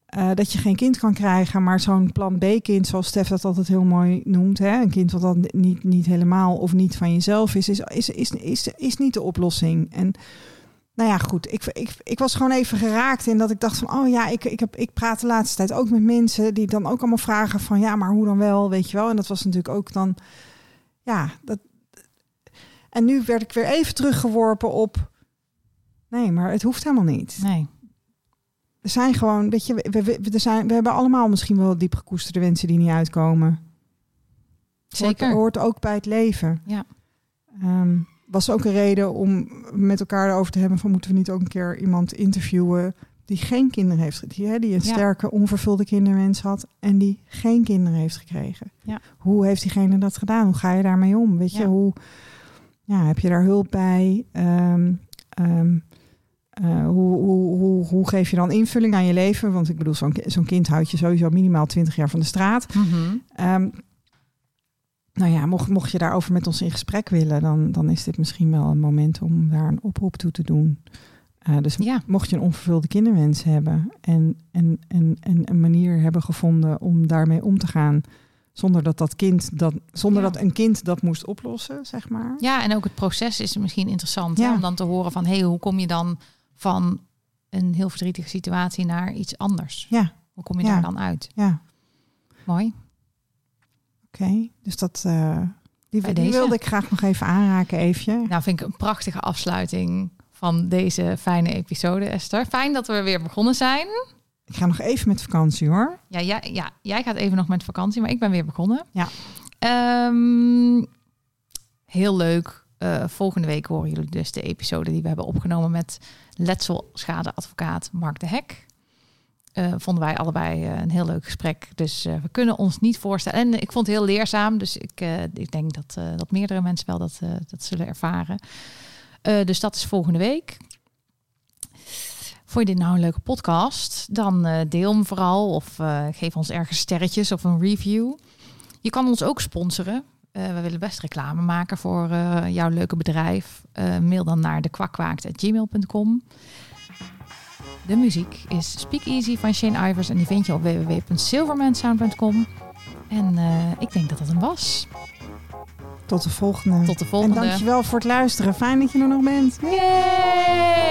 eh, dat je geen kind kan krijgen. Maar zo'n plan B-kind, zoals Stef dat altijd heel mooi noemt, hè, een kind wat dan niet, niet helemaal of niet van jezelf is, is, is, is, is, is niet de oplossing. En nou ja, goed. Ik, ik, ik was gewoon even geraakt in dat ik dacht van, oh ja, ik, ik, heb, ik praat de laatste tijd ook met mensen die dan ook allemaal vragen van, ja, maar hoe dan wel, weet je wel. En dat was natuurlijk ook dan, ja, dat. En nu werd ik weer even teruggeworpen op, nee, maar het hoeft helemaal niet. Nee. Er zijn gewoon, weet je, we, we, we- er zijn, we hebben allemaal misschien wel diep gekoesterde wensen die niet uitkomen. Zeker. Hoort, hoort ook bij het leven. Ja. Ehm, was ook een reden om met elkaar erover te hebben van moeten we niet ook een keer iemand interviewen die geen kinderen heeft, die, hè, die een Ja. sterke onvervulde kinderwens had en die geen kinderen heeft gekregen. Ja. Hoe heeft diegene dat gedaan? Hoe ga je daarmee om? Weet je Ja. hoe? Ja, heb je daar hulp bij? Ehm, ehm, eh, hoe, hoe, hoe, hoe geef je dan invulling aan je leven? Want ik bedoel, zo'n zo'n kind houdt je sowieso minimaal 20 jaar van de straat. Mhm. Ehm, nou ja, mocht, mocht je daarover met ons in gesprek willen, dan, dan is dit misschien wel een moment om daar een oproep toe te doen. Eh, dus Ja. mocht je een onvervulde kinderwens hebben en, en, en, en een manier hebben gevonden om daarmee om te gaan, zonder dat dat kind dat, zonder Ja. dat een kind dat moest oplossen, zeg maar. Ja, en ook het proces is misschien interessant hè, om dan te horen van, hey, hoe kom je dan van een heel verdrietige situatie naar iets anders? Ja, Hoe kom je daar dan uit? ja, Mooi. Oké. Dus dat, eh, die, Bij die deze. wilde ik graag nog even aanraken, even. Nou, vind ik een prachtige afsluiting van deze fijne episode, Esther. Fijn dat we weer begonnen zijn. Ik ga nog even met vakantie, hoor. Ja, jij, ja, jij gaat even nog met vakantie, maar ik ben weer begonnen. Ja. Ehm, heel leuk. Eh, volgende week horen jullie dus de episode die we hebben opgenomen met letselschadeadvocaat Mark de Hek. Eh, vonden wij allebei eh, een heel leuk gesprek. Dus eh, we kunnen ons niet voorstellen. En ik vond het heel leerzaam. Dus ik, ik denk dat, dat meerdere mensen wel dat, dat zullen ervaren. Dus dat is volgende week. Vond je dit nou een leuke podcast? Dan deel hem vooral of geef ons ergens sterretjes of een review. Je kan ons ook sponsoren. We willen best reclame maken voor jouw leuke bedrijf. Mail dan naar dekwakwaakt.gmail.com. De muziek is Speak Easy van Shane Ivers en die vind je op www.silvermansound.com. En eh, ik denk dat dat hem was. Tot de volgende. Tot de volgende. En dankjewel voor het luisteren. Fijn dat je er nog bent. Yay!